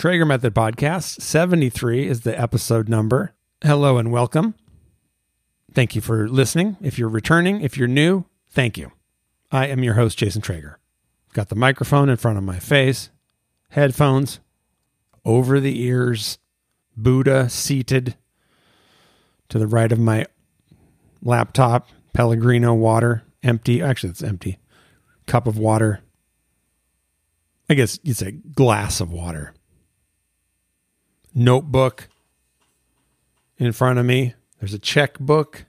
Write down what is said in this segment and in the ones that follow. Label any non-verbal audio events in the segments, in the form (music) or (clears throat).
Traeger Method Podcast. 73 is the episode number. Hello and welcome. Thank you for listening. If you're returning, if you're new, thank you. I am your host, Jason Traeger. Got the microphone in front of my face, headphones, over the ears, Buddha seated to the right of my laptop, Pellegrino water, empty. Actually, it's empty. Cup of water. I guess you'd say glass of water. Notebook in front of me. There's a checkbook.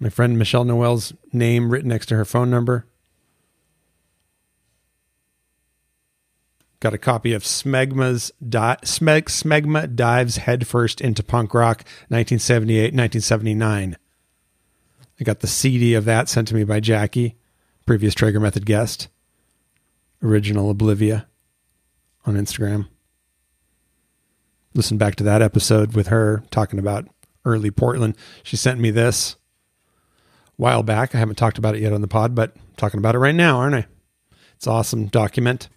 My friend Michelle Noel's name written next to her phone number. Got a copy of Smegma's di- Smeg- Smegma Dives Headfirst into Punk Rock 1978 1979. I got the CD of that sent to me by Jackie, previous Traeger Method guest, original Oblivia on Instagram. Listen back to that episode with her talking about early Portland. She sent me this while back. I haven't talked about it yet on the pod, but I'm talking about it right now, aren't I? It's awesome document.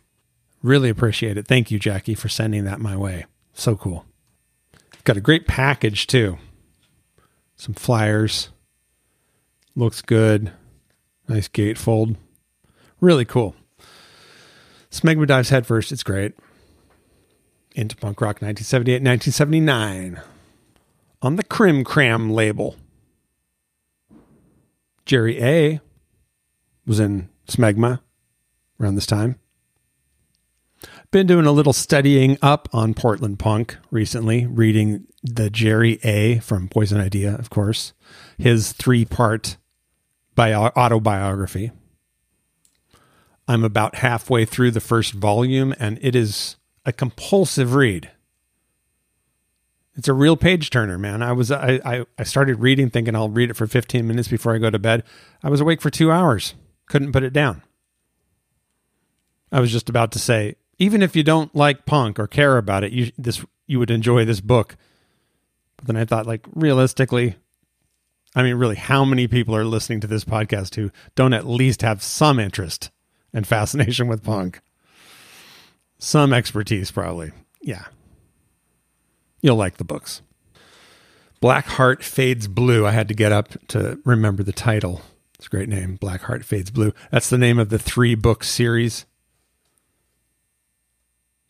Really appreciate it. Thank you, Jackie, for sending that my way. So cool. Got a great package too. Some flyers. Looks good. Nice gatefold. Really cool. Smegma dives headfirst. It's great. Into punk rock 1978 1979. On the Crim Cram label. Jerry A was in Smegma around this time. Been doing a little studying up on Portland punk recently, reading the Jerry A from Poison Idea, of course, his three part bio- autobiography. I'm about halfway through the first volume, and it is a compulsive read. It's a real page turner, man. I was I, I, I started reading thinking I'll read it for 15 minutes before I go to bed. I was awake for two hours. Couldn't put it down. I was just about to say, even if you don't like punk or care about it, you this you would enjoy this book. But then I thought, like, realistically, I mean, really, how many people are listening to this podcast who don't at least have some interest and fascination with punk? Some expertise, probably. Yeah. You'll like the books. Black Heart Fades Blue. I had to get up to remember the title. It's a great name. Black Heart Fades Blue. That's the name of the three book series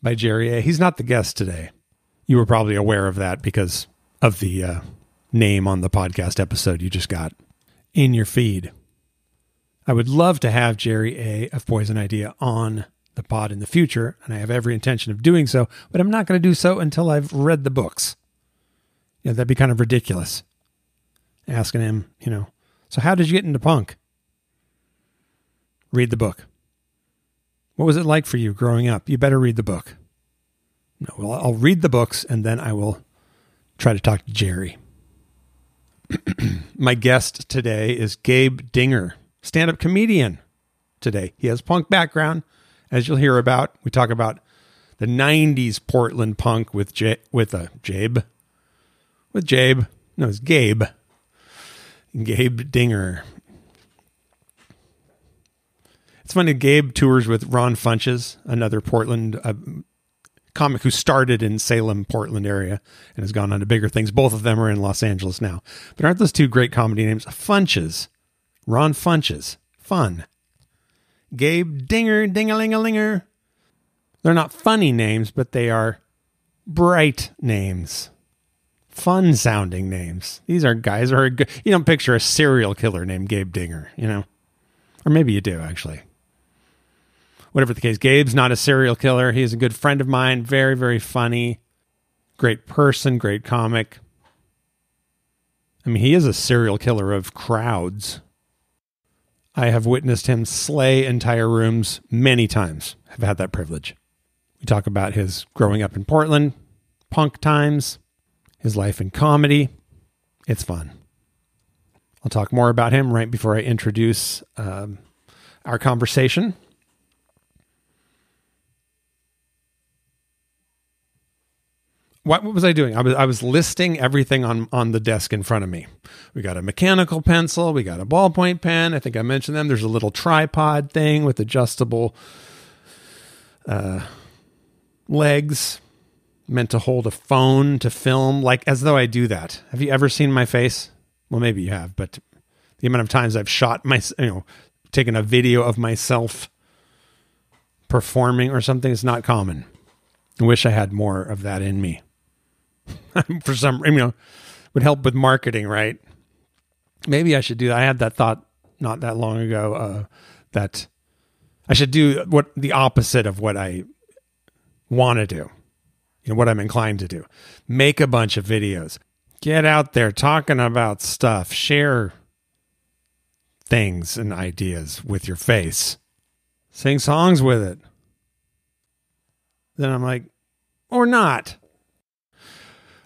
by Jerry A. He's not the guest today. You were probably aware of that because of the uh, name on the podcast episode you just got in your feed. I would love to have Jerry A. of Poison Idea on the pod in the future, and I have every intention of doing so, but I'm not going to do so until I've read the books. You know, that'd be kind of ridiculous. Asking him, you know, so how did you get into punk? Read the book. What was it like for you growing up? You better read the book. No, well, I'll read the books and then I will try to talk to Jerry. (clears throat) My guest today is Gabe Dinger, stand up comedian today. He has punk background, as you'll hear about. We talk about the 90s Portland punk with J- with a Jabe. With Jabe. No, it's Gabe. Gabe Dinger. It's funny. Gabe tours with Ron Funches, another Portland uh, comic who started in Salem, Portland area, and has gone on to bigger things. Both of them are in Los Angeles now. But aren't those two great comedy names? Funches, Ron Funches, fun. Gabe Dinger, Dingalingalinga. They're not funny names, but they are bright names, fun sounding names. These are guys who are good. You don't picture a serial killer named Gabe Dinger, you know, or maybe you do actually whatever the case, Gabe's not a serial killer. He's a good friend of mine. Very, very funny. Great person, great comic. I mean, he is a serial killer of crowds. I have witnessed him slay entire rooms many times. I've had that privilege. We talk about his growing up in Portland, punk times, his life in comedy. It's fun. I'll talk more about him right before I introduce um, our conversation. What, was I doing? I was I was listing everything on on the desk in front of me. We got a mechanical pencil, we got a ballpoint pen. I think I mentioned them. There's a little tripod thing with adjustable uh, legs, meant to hold a phone to film, like as though I do that. Have you ever seen my face? Well, maybe you have, but the amount of times I've shot my, you know, taken a video of myself performing or something is not common. I wish I had more of that in me. (laughs) For some, you know, would help with marketing, right? Maybe I should do that. I had that thought not that long ago uh, that I should do what the opposite of what I want to do. You know, what I'm inclined to do. Make a bunch of videos. Get out there talking about stuff. Share things and ideas with your face. Sing songs with it. Then I'm like, or not.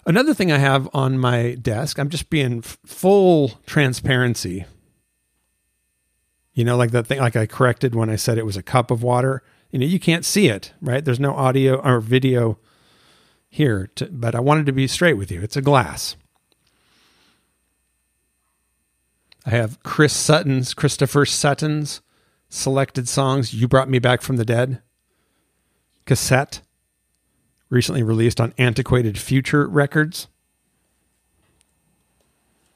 Another thing I have on my desk, I'm just being f- full transparency. You know, like that thing, like I corrected when I said it was a cup of water. You know, you can't see it, right? There's no audio or video here, to, but I wanted to be straight with you. It's a glass. I have Chris Sutton's, Christopher Sutton's selected songs, You Brought Me Back from the Dead cassette recently released on Antiquated Future Records.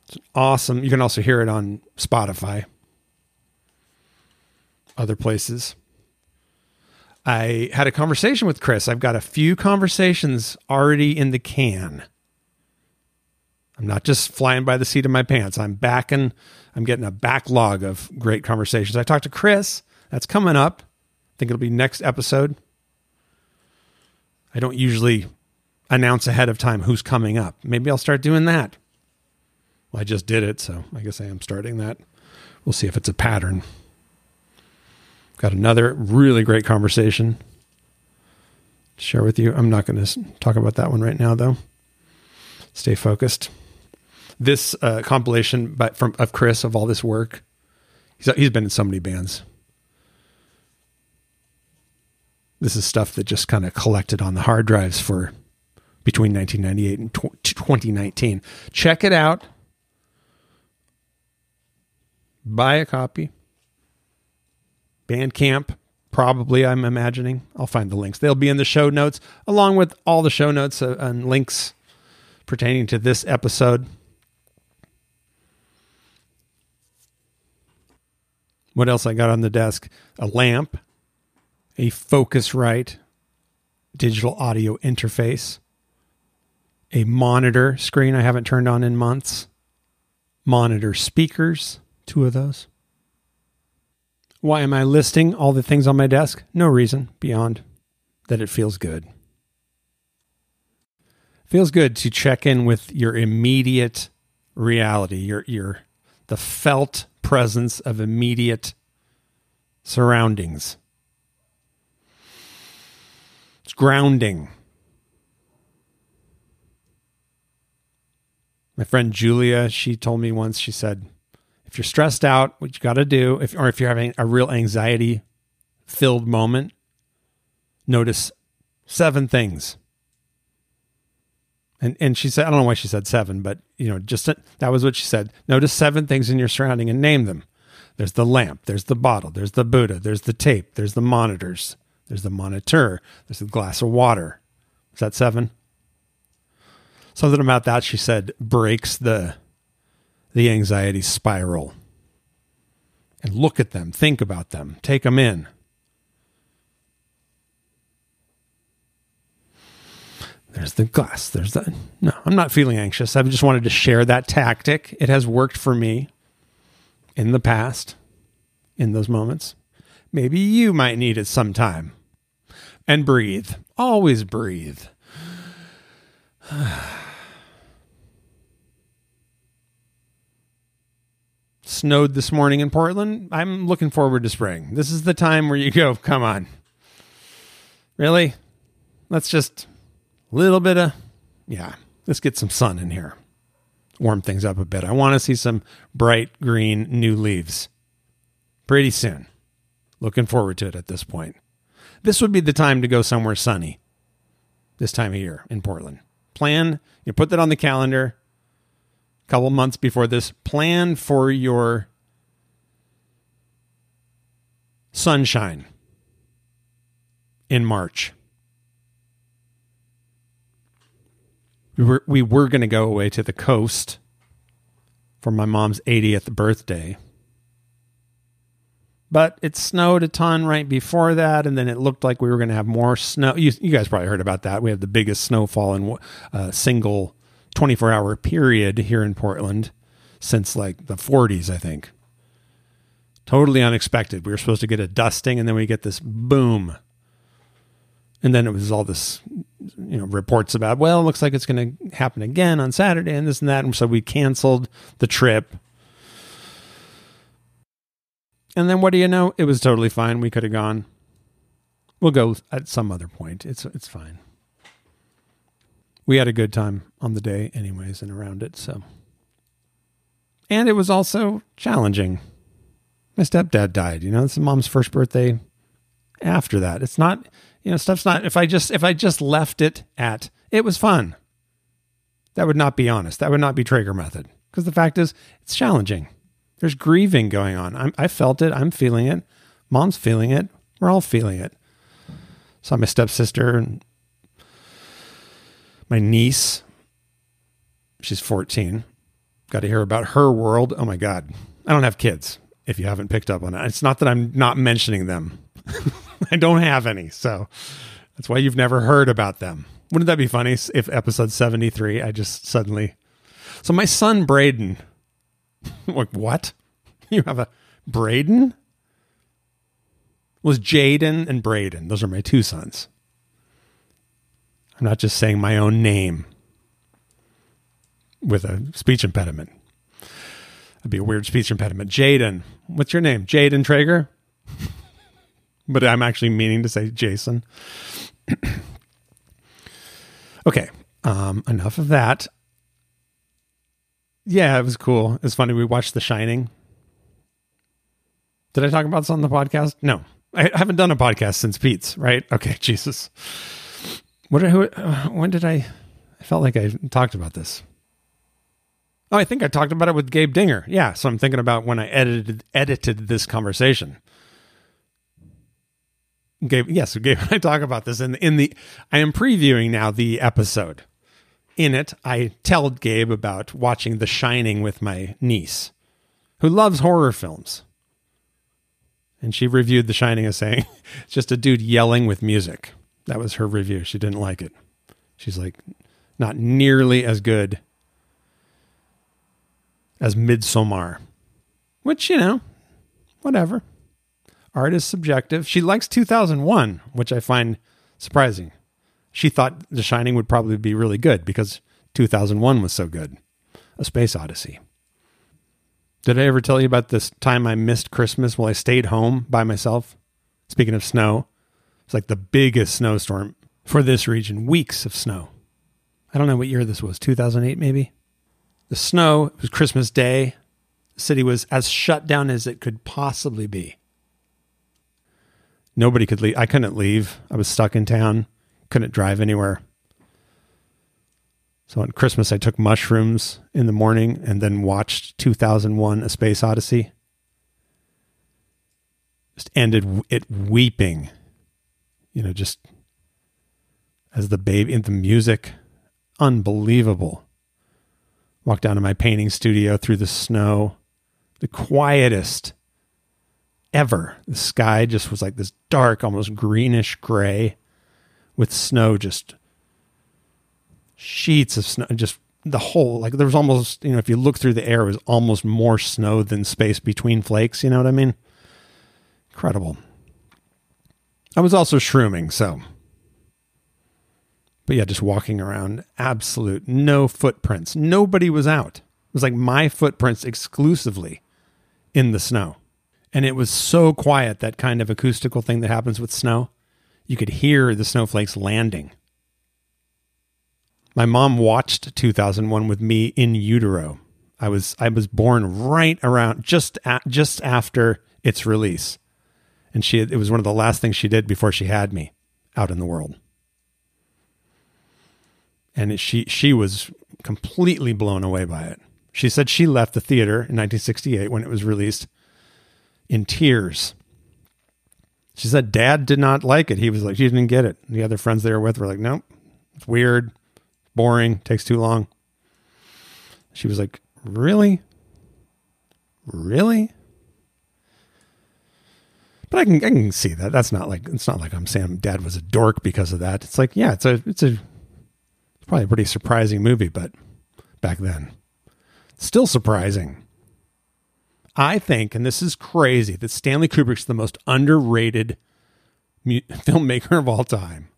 It's awesome. You can also hear it on Spotify, other places. I had a conversation with Chris. I've got a few conversations already in the can. I'm not just flying by the seat of my pants. I'm backing, I'm getting a backlog of great conversations. I talked to Chris. That's coming up. I think it'll be next episode. I don't usually announce ahead of time who's coming up. Maybe I'll start doing that. Well, I just did it, so I guess I am starting that. We'll see if it's a pattern. Got another really great conversation to share with you. I'm not going to talk about that one right now, though. Stay focused. This uh, compilation from of Chris of all this work. He's he's been in so many bands. This is stuff that just kind of collected on the hard drives for between 1998 and 2019. Check it out. Buy a copy. Bandcamp, probably, I'm imagining. I'll find the links. They'll be in the show notes, along with all the show notes uh, and links pertaining to this episode. What else I got on the desk? A lamp a Focusrite digital audio interface, a monitor screen I haven't turned on in months, monitor speakers, two of those. Why am I listing all the things on my desk? No reason beyond that it feels good. Feels good to check in with your immediate reality, your your the felt presence of immediate surroundings. It's grounding. My friend Julia, she told me once, she said, if you're stressed out, what you got to do, if, or if you're having a real anxiety filled moment, notice seven things. And, and she said, I don't know why she said seven, but you know, just that was what she said. Notice seven things in your surrounding and name them. There's the lamp, there's the bottle, there's the Buddha, there's the tape, there's the monitors, there's the monitor. There's a glass of water. Is that seven? Something about that she said breaks the the anxiety spiral. And look at them, think about them, take them in. There's the glass. There's the no. I'm not feeling anxious. I just wanted to share that tactic. It has worked for me in the past, in those moments. Maybe you might need it sometime and breathe. Always breathe. (sighs) Snowed this morning in Portland. I'm looking forward to spring. This is the time where you go, come on. Really? Let's just a little bit of yeah, let's get some sun in here. Warm things up a bit. I want to see some bright green new leaves pretty soon. Looking forward to it at this point this would be the time to go somewhere sunny this time of year in Portland. Plan, you put that on the calendar a couple months before this. Plan for your sunshine in March. We were we were going to go away to the coast for my mom's 80th birthday. But it snowed a ton right before that, and then it looked like we were going to have more snow. You, you guys probably heard about that. We have the biggest snowfall in a single 24 hour period here in Portland since like the 40s, I think. Totally unexpected. We were supposed to get a dusting, and then we get this boom. And then it was all this, you know, reports about, well, it looks like it's going to happen again on Saturday and this and that. And so we canceled the trip. And then what do you know? It was totally fine. We could have gone. We'll go at some other point. It's it's fine. We had a good time on the day anyways and around it, so. And it was also challenging. My stepdad died, you know, it's mom's first birthday after that. It's not, you know, stuff's not if I just if I just left it at it was fun. That would not be honest. That would not be Traeger method. Because the fact is, it's challenging. There's grieving going on. I'm, I felt it. I'm feeling it. Mom's feeling it. We're all feeling it. Saw my stepsister and my niece. She's 14. Got to hear about her world. Oh my God. I don't have kids, if you haven't picked up on it. It's not that I'm not mentioning them, (laughs) I don't have any. So that's why you've never heard about them. Wouldn't that be funny if episode 73, I just suddenly. So my son, Braden, (laughs) like, what? (laughs) You have a Braden? Was Jaden and Braden. Those are my two sons. I'm not just saying my own name with a speech impediment. That'd be a weird speech impediment. Jaden. What's your name? Jaden Traeger? (laughs) but I'm actually meaning to say Jason. (clears throat) okay. Um, enough of that yeah, it was cool. It's funny. We watched The Shining. Did I talk about this on the podcast? No, I haven't done a podcast since Pete's. Right? Okay, (laughs) Jesus. What? Who? Uh, when did I? I felt like I talked about this. Oh, I think I talked about it with Gabe Dinger. Yeah, so I'm thinking about when I edited edited this conversation. Gabe, yes, Gabe and I talk about this in in the. I am previewing now the episode in it, I tell Gabe about watching The Shining with my niece, who loves horror films. And she reviewed The Shining as saying, it's (laughs) just a dude yelling with music. That was her review. She didn't like it. She's like, not nearly as good as Midsommar, which, you know, whatever. Art is subjective. She likes 2001, which I find surprising she thought The Shining would probably be really good because 2001 was so good. A Space Odyssey. Did I ever tell you about this time I missed Christmas while I stayed home by myself? Speaking of snow, it's like the biggest snowstorm for this region, weeks of snow. I don't know what year this was, 2008 maybe? The snow, it was Christmas Day. The city was as shut down as it could possibly be. Nobody could leave. I couldn't leave. I was stuck in town couldn't drive anywhere. So on Christmas, I took mushrooms in the morning and then watched 2001 A Space Odyssey. Just ended it weeping, you know, just as the baby in the music. Unbelievable. Walked down to my painting studio through the snow, the quietest ever. The sky just was like this dark, almost greenish gray with snow just sheets of snow just the whole like there was almost you know if you look through the air it was almost more snow than space between flakes you know what i mean? Incredible. I was also shrooming so. But yeah just walking around absolute no footprints. Nobody was out. It was like my footprints exclusively in the snow. And it was so quiet that kind of acoustical thing that happens with snow you could hear the snowflakes landing. My mom watched 2001 with me in utero. I was I was born right around just at, just after its release. And she it was one of the last things she did before she had me out in the world. And she she was completely blown away by it. She said she left the theater in 1968 when it was released in tears she said dad did not like it. He was like, she didn't get it. The other friends they were with were like, nope, it's weird, boring, takes too long. She was like, Really? Really? But I can I can see that. That's not like it's not like I'm saying dad was a dork because of that. It's like, yeah, it's a it's a it's probably a pretty surprising movie, but back then. Still surprising. I think, and this is crazy, that Stanley Kubrick's the most underrated mu- (laughs) filmmaker of all time.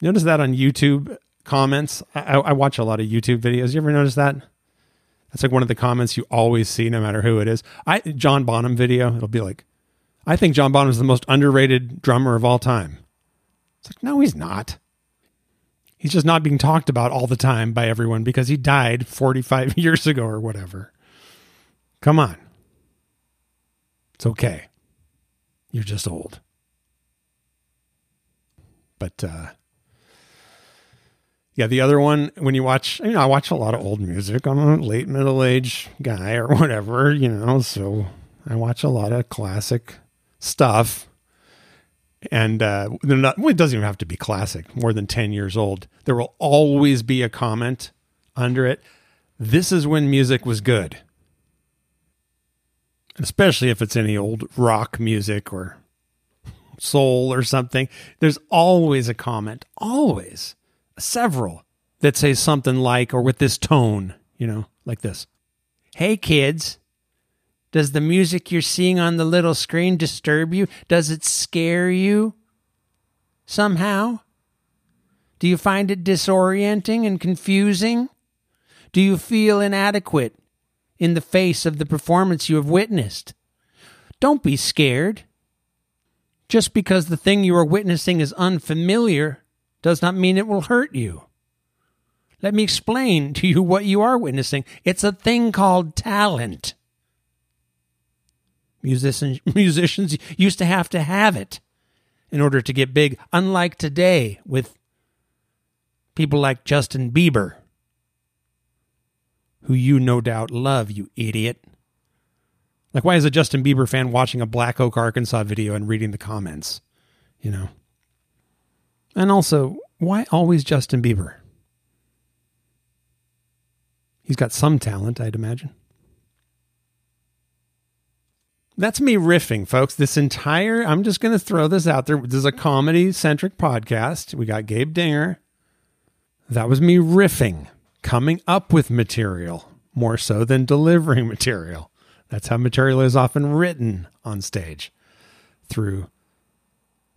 Notice that on YouTube comments. I, I, watch a lot of YouTube videos. You ever notice that? That's like one of the comments you always see, no matter who it is. I John Bonham video. It'll be like, I think John Bonham is the most underrated drummer of all time. It's like, no, he's not. He's just not being talked about all the time by everyone because he died 45 (laughs) years ago or whatever. Come on. It's okay. You're just old. But uh yeah, the other one when you watch, you know, I watch a lot of old music. I'm a late middle age guy or (laughs) whatever, you know, so I watch a lot of classic stuff. And uh, not, well, it doesn't even have to be classic, more than 10 years old. There will always be a comment under it. This is when music was good especially if it's any old rock music or soul or something, there's always a comment, always several that say something like, or with this tone, you know, like this Hey, kids, does the music you're seeing on the little screen disturb you? Does it scare you somehow? Do you find it disorienting and confusing? Do you feel inadequate in the face of the performance you have witnessed. Don't be scared. Just because the thing you are witnessing is unfamiliar does not mean it will hurt you. Let me explain to you what you are witnessing. It's a thing called talent. Musicians, (laughs) musicians used to have to have it in order to get big, unlike today with people like Justin Bieber who you no doubt love, you idiot. Like, why is a Justin Bieber fan watching a Black Oak, Arkansas video and reading the comments? You know? And also, why always Justin Bieber? He's got some talent, I'd imagine. That's me riffing, folks. This entire, I'm just going to throw this out there. This is a comedy centric podcast. We got Gabe Dinger. That was me riffing coming up with material more so than delivering material. That's how material is often written on stage through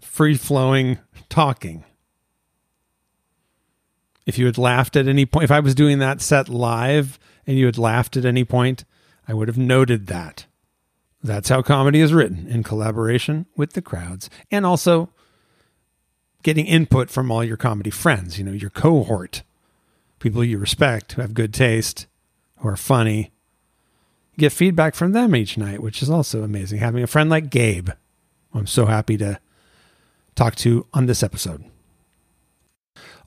free flowing talking. If you had laughed at any point, if I was doing that set live and you had laughed at any point, I would have noted that. That's how comedy is written in collaboration with the crowds and also getting input from all your comedy friends, you know, your cohort people you respect who have good taste, who are funny. You get feedback from them each night, which is also amazing. Having a friend like Gabe, I'm so happy to talk to on this episode.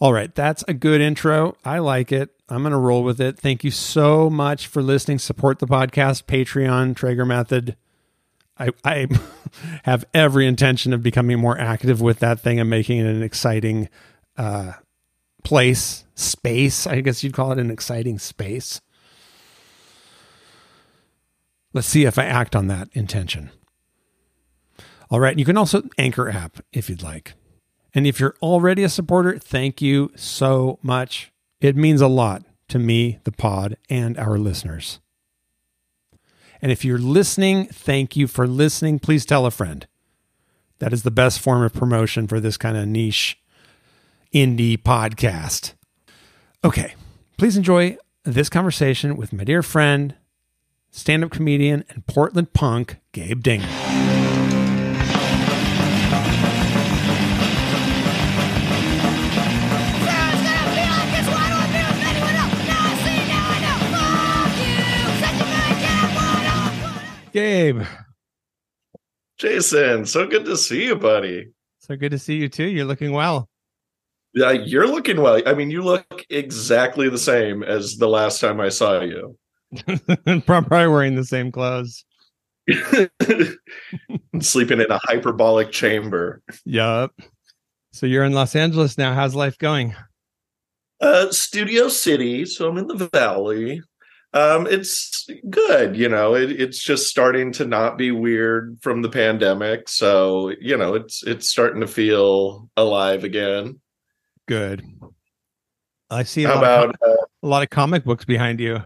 All right, that's a good intro. I like it. I'm going to roll with it. Thank you so much for listening. Support the podcast, Patreon, Traeger Method. I, I (laughs) have every intention of becoming more active with that thing and making it an exciting uh, place, space. I guess you'd call it an exciting space. Let's see if I act on that intention. All right. You can also Anchor app if you'd like. And if you're already a supporter, thank you so much. It means a lot to me, the pod, and our listeners. And if you're listening, thank you for listening. Please tell a friend. That is the best form of promotion for this kind of niche indie podcast. Okay, please enjoy this conversation with my dear friend, stand up comedian, and Portland punk, Gabe Dinger. Gabe. Jason, so good to see you, buddy. So good to see you too. You're looking well. Yeah, you're looking well. I mean, you look exactly the same as the last time I saw you. (laughs) Probably wearing the same clothes. (laughs) Sleeping in a hyperbolic chamber. Yup. So you're in Los Angeles now. How's life going? Uh, Studio City, so I'm in the Valley. Um, it's good, you know. It, it's just starting to not be weird from the pandemic, so you know, it's it's starting to feel alive again. Good. I see a How lot, of, about uh, a lot of comic books behind you.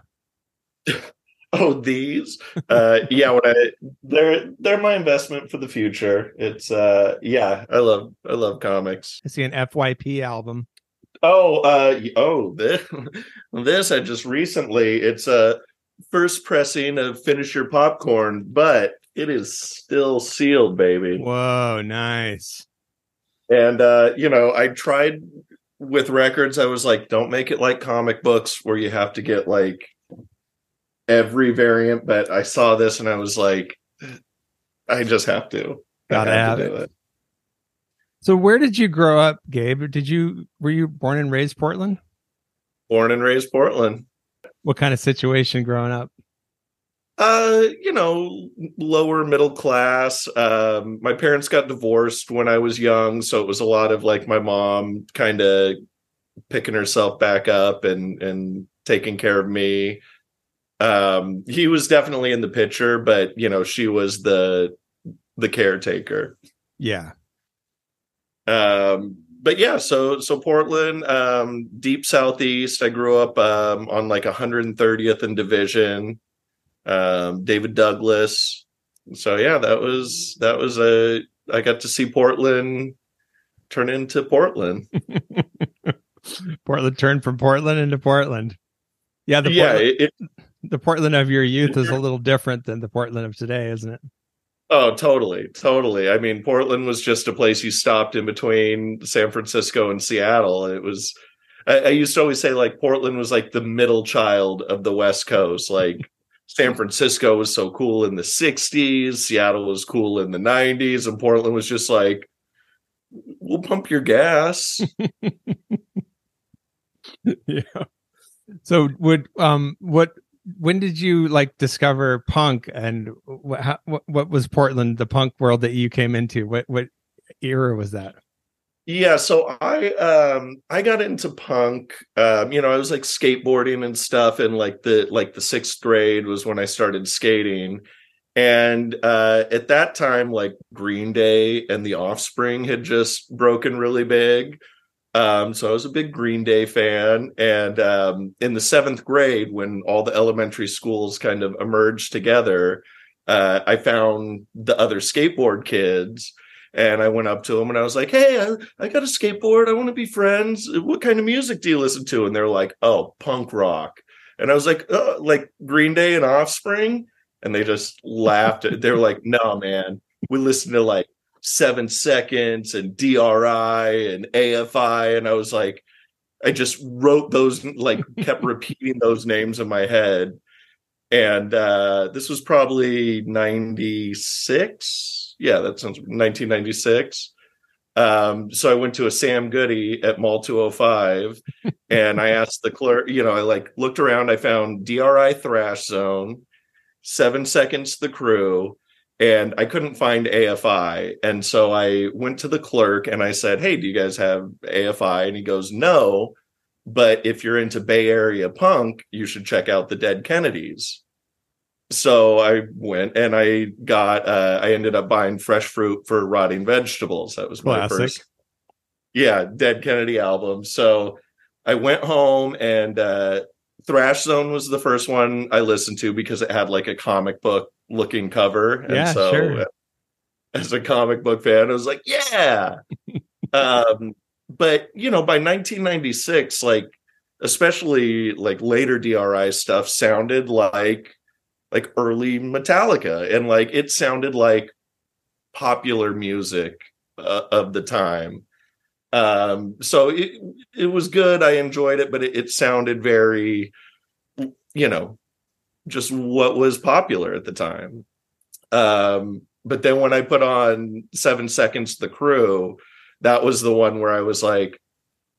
(laughs) oh these? Uh, yeah, when I they're they're my investment for the future. It's uh, yeah, I love I love comics. I see an FYP album. Oh, uh, oh, this, (laughs) this I just recently. It's a first pressing of Finish Your Popcorn, but it is still sealed, baby. Whoa, nice. And uh, you know, I tried with records. I was like, don't make it like comic books where you have to get like every variant. But I saw this and I was like, I just have to. I Gotta have do it. So where did you grow up, Gabe? Did you were you born and raised Portland? Born and raised Portland. What kind of situation growing up? Uh, you know, lower middle class. Um, my parents got divorced when I was young, so it was a lot of like my mom kind of picking herself back up and and taking care of me. Um, he was definitely in the picture, but you know, she was the the caretaker. Yeah. Um, but yeah, so so Portland, um, deep southeast. I grew up um, on like 130th and Division. Um, David Douglas. So yeah, that was that was a. I got to see Portland turn into Portland. (laughs) Portland turned from Portland into Portland. Yeah, the yeah, Portland, it, it, the Portland of your youth is a little different than the Portland of today, isn't it? oh, totally, totally. I mean, Portland was just a place you stopped in between San Francisco and Seattle. It was. I, I used to always say like Portland was like the middle child of the West Coast. Like San Francisco was so cool in the 60s, Seattle was cool in the 90s, and Portland was just like, we'll pump your gas. (laughs) yeah. So would um what when did you like discover punk and what what was Portland the punk world that you came into? What what era was that? Yeah, so I um I got into punk. Um, you know, I was like skateboarding and stuff, and like the like the sixth grade was when I started skating. And uh at that time, like Green Day and the Offspring had just broken really big. Um, so I was a big Green Day fan. And um in the seventh grade, when all the elementary schools kind of emerged together, uh, I found the other skateboard kids and I went up to them and I was like, "Hey, I, I got a skateboard. I want to be friends. What kind of music do you listen to?" And they're like, "Oh, punk rock." And I was like, oh, "Like Green Day and Offspring?" And they just laughed. (laughs) they were like, "No, man. We listen to like Seven Seconds and DRI and AFI." And I was like, I just wrote those, like, kept (laughs) repeating those names in my head. And uh, this was probably 96 yeah, that sounds 1996. Um, so I went to a Sam Goody at Mall 205 (laughs) and I asked the clerk, you know, I like looked around, I found DRI Thrash Zone, seven seconds the crew, and I couldn't find AFI. And so I went to the clerk and I said, Hey, do you guys have AFI? And he goes, No, but if you're into Bay Area punk, you should check out the Dead Kennedys so I went and I got uh I ended up buying fresh fruit for rotting vegetables. That was my Classic. first yeah, Dead Kennedy album. So I went home and uh Thrash Zone was the first one I listened to because it had like a comic book looking cover. And Yeah, so sure. (laughs) as a comic book fan, I was like, yeah. (laughs) um but you know, by 1996, like especially like later DRI stuff sounded like like early Metallica and like it sounded like popular music uh, of the time. Um so it it was good. I enjoyed it, but it, it sounded very you know just what was popular at the time. Um but then when I put on 7 seconds the crew, that was the one where I was like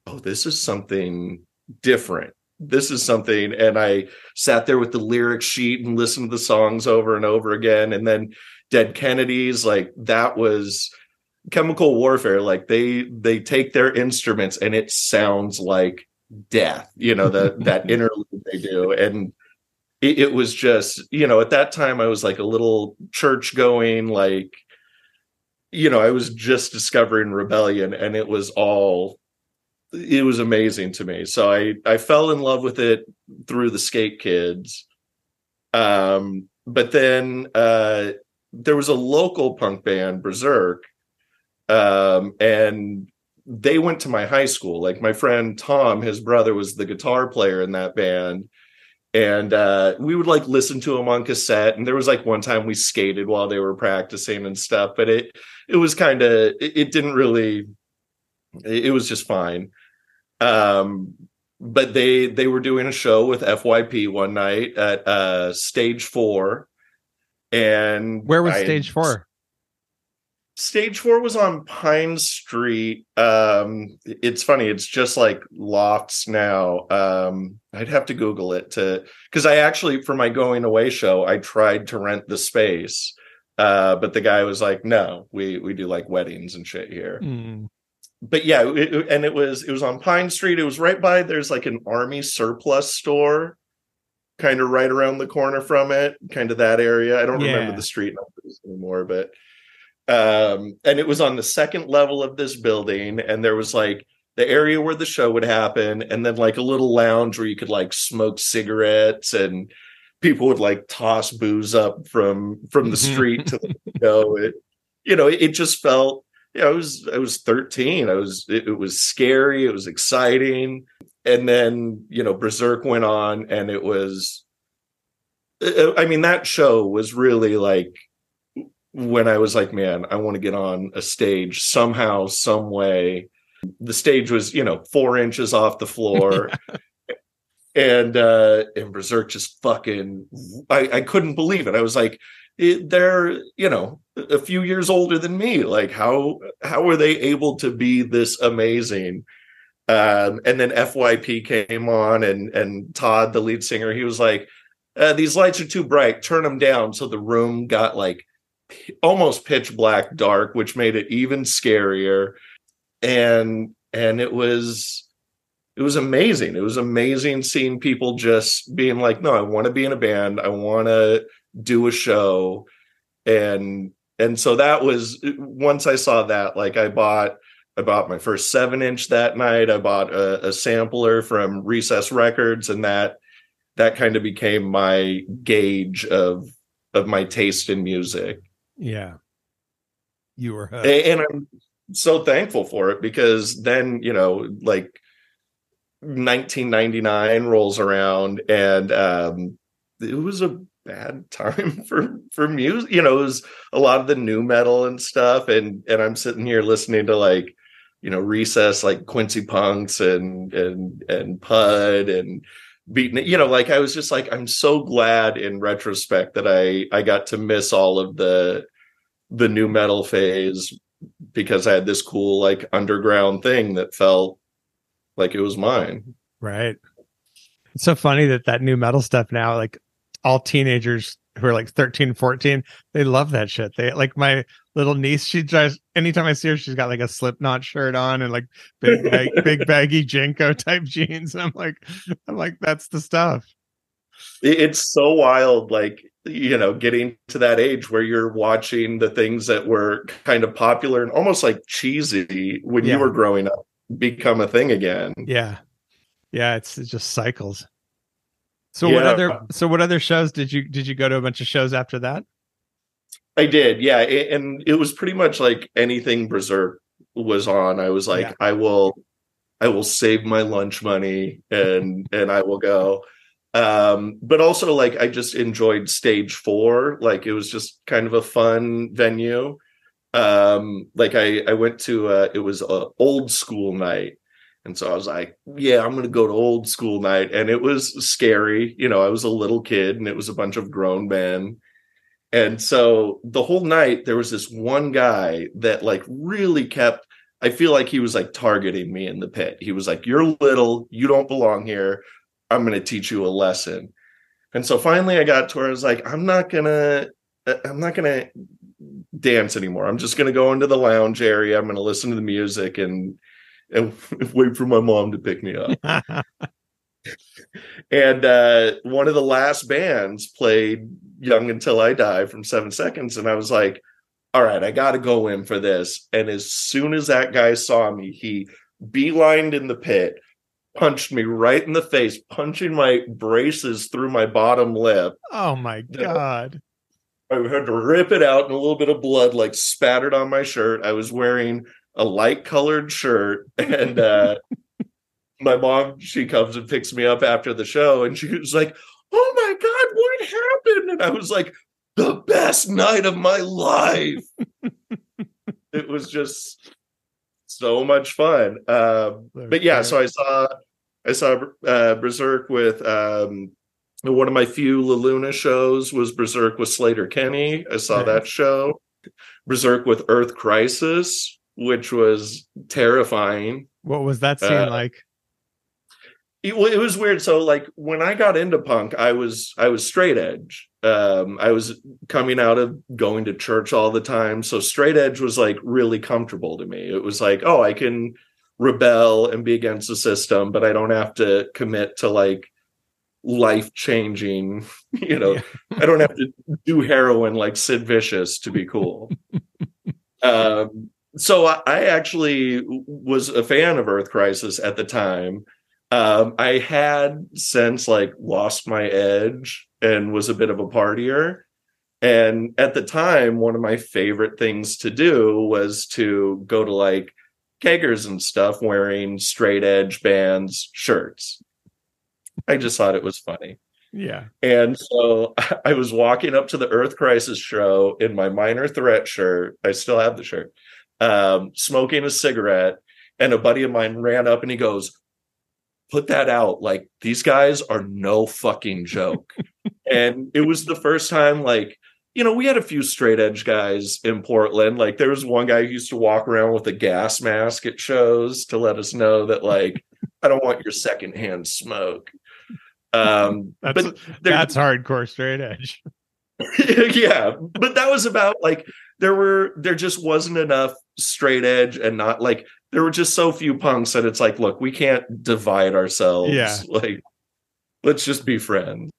oh this is something different this is something and i sat there with the lyric sheet and listened to the songs over and over again and then dead kennedys like that was chemical warfare like they they take their instruments and it sounds like death you know the (laughs) that interlude they do and it, it was just you know at that time i was like a little church going like you know i was just discovering rebellion and it was all it was amazing to me. So i i fell in love with it through the skate kids. Um but then uh there was a local punk band berserk um and they went to my high school. Like my friend tom his brother was the guitar player in that band. And uh, we would like listen to them on cassette. And there was like one time we skated while they were practicing and stuff. But it it was kind of it, it, didn't really it, it, was just fine um but they they were doing a show with fyp one night at uh stage four and where was I, stage four Stage four was on Pine Street. Um, it's funny, it's just like lofts now. Um, I'd have to Google it to because I actually, for my going away show, I tried to rent the space. Uh, but the guy was like, no, we we do like weddings and shit here. Mm. But yeah, it, and it was it was on Pine Street. It was right by there's like an army surplus store kind of right around the corner from it, kind of that area. I don't yeah. remember the street numbers anymore, but um, and it was on the second level of this building and there was like the area where the show would happen and then like a little lounge where you could like smoke cigarettes and people would like toss booze up from from the mm-hmm. street to (laughs) the window it, you know it, it, just felt you know, I was I was 13 I was it, it was scary it was exciting and then you know berserk went on and it was I mean that show was really like when I was like, man, I want to get on a stage somehow, some way. The stage was, you know, four inches off the floor. (laughs) and uh and Berserk just fucking I, I couldn't believe it. I was like, they're, you know, a few years older than me. Like how how are they able to be this amazing? Um, and then FYP came on and and Todd, the lead singer, he was like, uh, these lights are too bright, turn them down. So the room got like almost pitch black dark, which made it even scarier. And and it was it was amazing. It was amazing seeing people just being like, no, I want to be in a band. I want to do a show. And and so that was once I saw that, like I bought I bought my first seven inch that night. I bought a, a sampler from Recess Records, and that that kind of became my gauge of of my taste in music. Yeah. You were hooked. And I'm so thankful for it because then, you know, like 1999 rolls around and um it was a bad time (laughs) for for music you know it was a lot of the nu metal and stuff and and i'm sitting here listening to like you know recess like quincy punx and and and pud and beating you know like i was just like i'm so glad in retrospect that i i got to miss all of the the nu metal phase because i had this cool like underground thing that felt like it was mine. Right. It's so funny that that nu metal stuff now like all teenagers who are like 13 14 they love that shit. They like my little niece she drives anytime i see her she's got like a slipknot shirt on and like big (laughs) bag, big baggy JNCO type (laughs) jeans. And i'm like i'm like that's the stuff. It's so wild like you know getting to that age where you're watching the things that were kind of popular and almost like cheesy when yeah. you were growing up become a thing again. Yeah. Yeah it's, it just cycles so yeah. what other so what other shows did you did you go to a bunch of shows after that? I did yeah and it was pretty much like anything berserk was on. I was like yeah. i will i will save my lunch money and (laughs) and i will go. Um but also like i just enjoyed stage four. Like it was just kind of a fun venue. Um like i i went to uh it was a old school night and so i was like yeah i'm gonna go to old school night and it was scary you know i was a little kid and it was a bunch of grown men and so the whole night there was this one guy that like really kept i feel like he was like targeting me in the pit he was like you're little you don't belong here I'm going to teach you a lesson. And so finally I got to where I was like, I'm not going to, uh, I'm not going to dance anymore. I'm just going to go into the lounge area. I'm going to listen to the music and, and (laughs) wait for my mom to pick me up. and uh, one of the last bands played Young Until I Die from Seven Seconds. And I was like, all right, I got to go in for this. And as soon as that guy saw me, he beelined in the pit, punched me right in the face, punching my braces through my bottom lip. Oh my (laughs) God. I had to rip it out and a little bit of blood like spattered on my shirt. I was wearing a light colored shirt (laughs) and uh my mom she comes and picks me up after the show and she was like, "Oh my god, what happened?" And I was like, "The best night of my life." (laughs) it was just so much fun. Um, but yeah, so I saw I saw uh, Berserk with um, one of my few La Luna shows was Berserk with Sleater-Kinney. I saw that show. Berserk with Earth Crisis, which was terrifying. What was that scene uh, like? It, it, was weird. So, like when I got into punk, I was I was straight edge. Um, I was coming out of going to church all the time, so straight edge was like really comfortable to me. It was like, oh, I can rebel and be against the system, but I don't have to commit to like life changing. (laughs) You know, yeah. I don't have to do heroin like Sid Vicious to be cool. (laughs) um, so I, I, actually was a fan of Earth Crisis at the time. Um, I had since like lost my edge and was a bit of a partier. And at the time, one of my favorite things to do was to go to like keggers and stuff wearing straight edge bands shirts. I just thought it was funny. Yeah. And so (laughs) I was walking up to the Earth Crisis show in my minor threat shirt. I still have the shirt, um, smoking a cigarette. And a buddy of mine ran up and he goes, Put that out. Like, these guys are no fucking joke. (laughs) and it was the first time, like, you know, we had a few straight edge guys in Portland. Like, there was one guy who used to walk around with a gas mask at shows to let us know that, like, (laughs) I don't want your secondhand smoke. Um, (laughs) that's, but that's hardcore straight edge. yeah, but that was about like there were there just wasn't enough straight edge and not like there were just so few punks that it's like, look, we can't divide ourselves. Yeah, (laughs) like let's just be friends.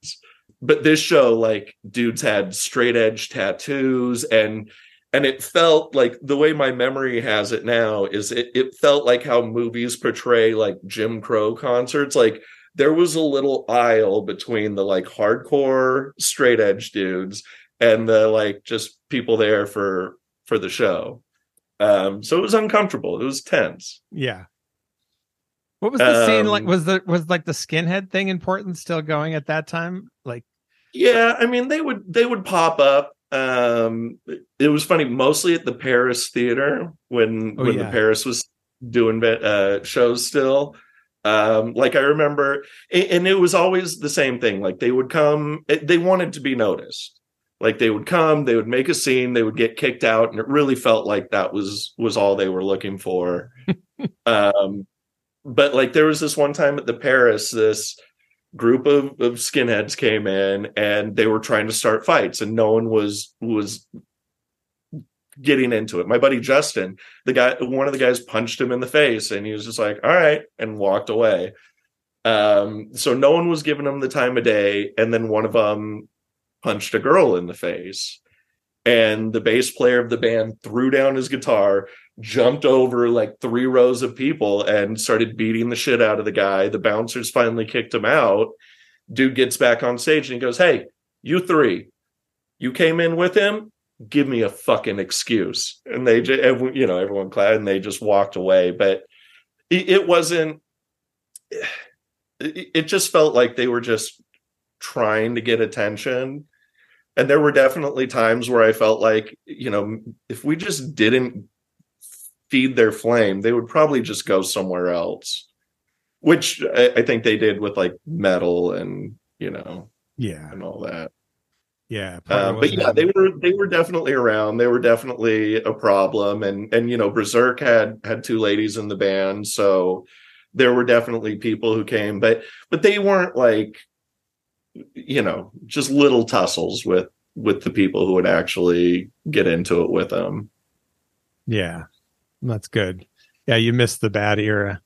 But this show, like, dudes had straight edge tattoos and and it felt like the way my memory has it now is it, it felt like how movies portray like Jim Crow concerts. Like there was a little aisle between the like hardcore straight edge dudes and the like just people there for for the show. Um, so it was uncomfortable. It was tense. Yeah. What was the um, scene like? Was the was like the skinhead thing in Portland still going at that time? Like, yeah, I mean they would they would pop up. Um, it was funny, mostly at the Paris Theater when oh, when yeah. the Paris was doing uh, shows still. Um, like I remember, and it was always the same thing. Like they would come, they wanted to be noticed. Like they would come, they would make a scene, they would get kicked out, and it really felt like that was was all they were looking for. (laughs) um, but like there was this one time at the Paris, this group of, of skinheads came in and they were trying to start fights, and no one was was getting into it. My buddy Justin, the guy, one of the guys punched him in the face and he was just like, all right, and walked away. Um, so no one was giving him the time of day. And then one of them punched a girl in the face. And the bass player of the band threw down his guitar, jumped over like three rows of people, and started beating the shit out of the guy. The bouncers finally kicked him out. Dude gets back on stage and he goes, Hey, you three, you came in with him give me a fucking excuse and they just you know everyone clapped and they just walked away but it, it wasn't (sighs) it, it just felt like they were just trying to get attention and there were definitely times where i felt like you know if we just didn't feed their flame they would probably just go somewhere else which I, I think they did with like metal and you know yeah. and all that. Yeah, um, but yeah, they were they were definitely around. They were definitely a problem, and and you know, Berserk had had two ladies in the band, so there were definitely people who came, but but they weren't like, you know, just little tussles with with the people who would actually get into it with them. Yeah, that's good. Yeah, you missed the bad era.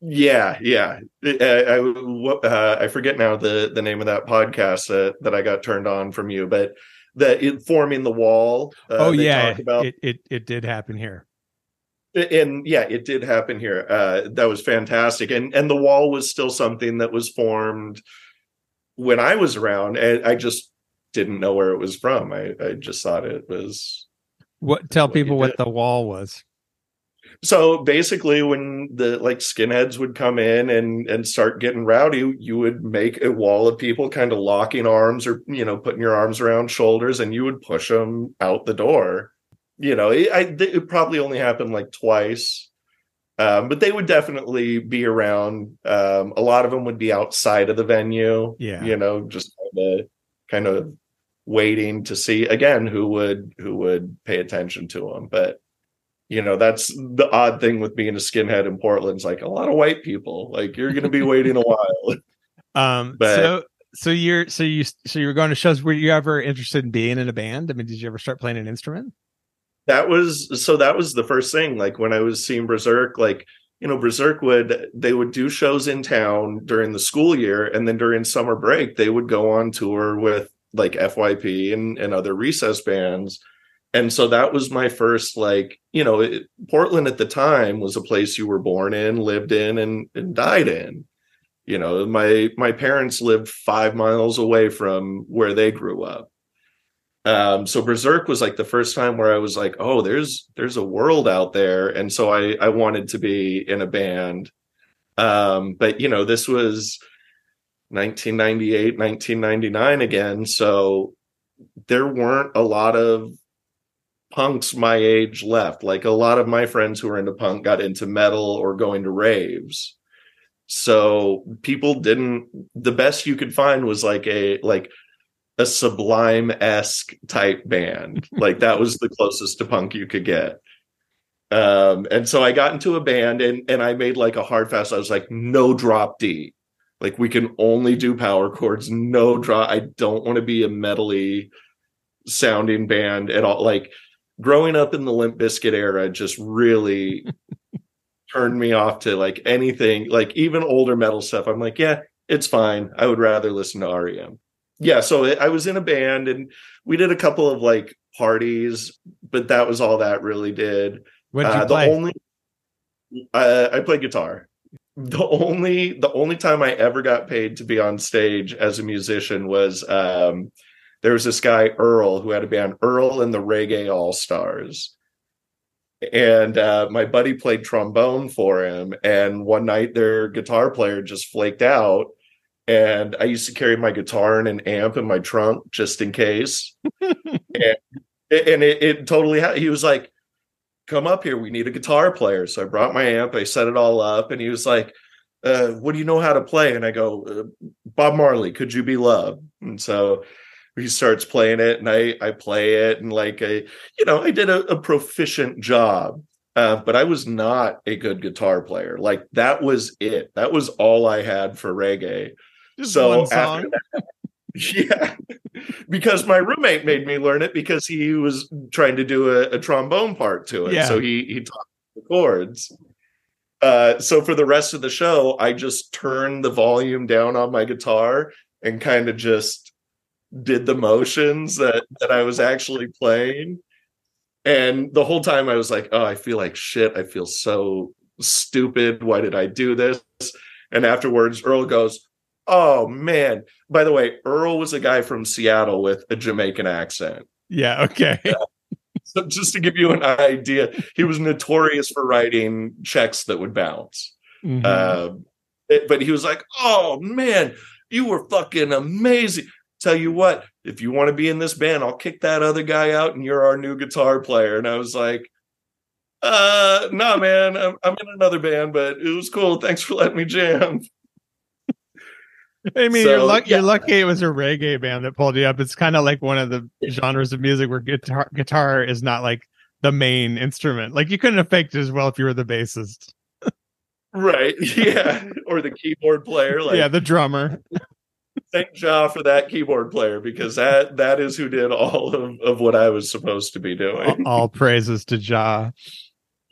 Yeah, yeah. I I, uh, I forget now the the name of that podcast that that I got turned on from you, but that it forming the wall. Uh, oh yeah, about. It, it it did happen here. And yeah, it did happen here. Uh, that was fantastic, and and the wall was still something that was formed when I was around, and I just didn't know where it was from. I I just thought it was. What tell what people what the wall was? so basically when the like skinheads would come in and and start getting rowdy you would make a wall of people kind of locking arms or you know putting your arms around shoulders and you would push them out the door you know it, I, it probably only happened like twice um, but they would definitely be around. Um, a lot of them would be outside of the venue yeah. you know just kind of kind of waiting to see again who would who would pay attention to them but you know that's the odd thing with being a skinhead in Portland portland's like a lot of white people like you're going to be waiting a while. (laughs) (laughs) Um but, so so you're so you so you're going to shows. Were you ever interested in being in a band? I mean did you ever start playing an instrument that was so that was the first thing like when i was seeing berserk like you know berserk would they would do shows in town during the school year and then during summer break they would go on tour with like fyp and, and other recess bands. And so that was my first like you know it, portland at the time was a place you were born in lived in and, and died in. You know my my parents lived five miles away from where they grew up um so berserk was like the first time where i was like oh there's there's a world out there and so i i wanted to be in a band um but you know this was 1998 1999 again so there weren't a lot of punks my age left. Like a lot of my friends who were into punk got into metal or going to raves. So people didn't the best you could find was like a like a sublime esque type band. (laughs) like that was the closest to punk you could get. Um, and so I got into a band and and I made like a hard fast. I was like, no drop D. Like we can only do power chords, no drop. I don't want to be a metally sounding band at all. Like growing up in the Limp Bizkit era just really (laughs) turned me off to like anything, like even older metal stuff. I'm like, yeah, it's fine. I would rather listen to REM. Yeah, so I was in a band and we did a couple of like parties, but that was all that really did. What did you uh, play? The only uh, I played guitar. The only the only time I ever got paid to be on stage as a musician was um, there was this guy Earl who had a band Earl and the Reggae All Stars. And uh, my buddy played trombone for him. And one night their guitar player just flaked out. And I used to carry my guitar and an amp in my trunk just in case. (laughs) and, and it, it totally, ha- he was like, come up here. We need a guitar player. So I brought my amp, I set it all up. And he was like, uh, what do you know how to play? And I go, uh, Bob Marley, could you be love? And so he starts playing it and I I play it and like a you know I did a, a proficient job uh, but I was not a good guitar player like that was it that was all I had for reggae Just so after that, (laughs) yeah because my roommate made me learn it because he was trying to do a, a trombone part to it yeah. so he he taught the chords uh, so for the rest of the show I just turned the volume down on my guitar and kind of just did the motions that that I was actually playing. And the whole time I was like, oh, I feel like shit. I feel so stupid. Why did I do this? And afterwards, Earl goes, Oh man. By the way, Earl was a guy from Seattle with a Jamaican accent. Yeah, okay. Yeah. So just to give you an idea, he was notorious for writing checks that would bounce. Mm-hmm. Uh, it, but he was like, "Oh man, you were fucking amazing." tell you what, if you want to be in this band, I'll kick that other guy out and you're our new guitar player. And I was like, uh, no, nah, man, I'm, I'm in another band, but it was cool. Thanks for letting me jam. I mean, so, you're, lucky, yeah. you're lucky it was a reggae band that pulled you up. It's kind of like one of the genres of music where guitar guitar is not like the main instrument. Like you couldn't have faked as well if you were the bassist. right. (laughs) Yeah. Or the keyboard player. Like, yeah, the drummer thank Jah for that keyboard player because that that is who did all of, of what I was supposed to be doing. All, all praises to Jah. (laughs)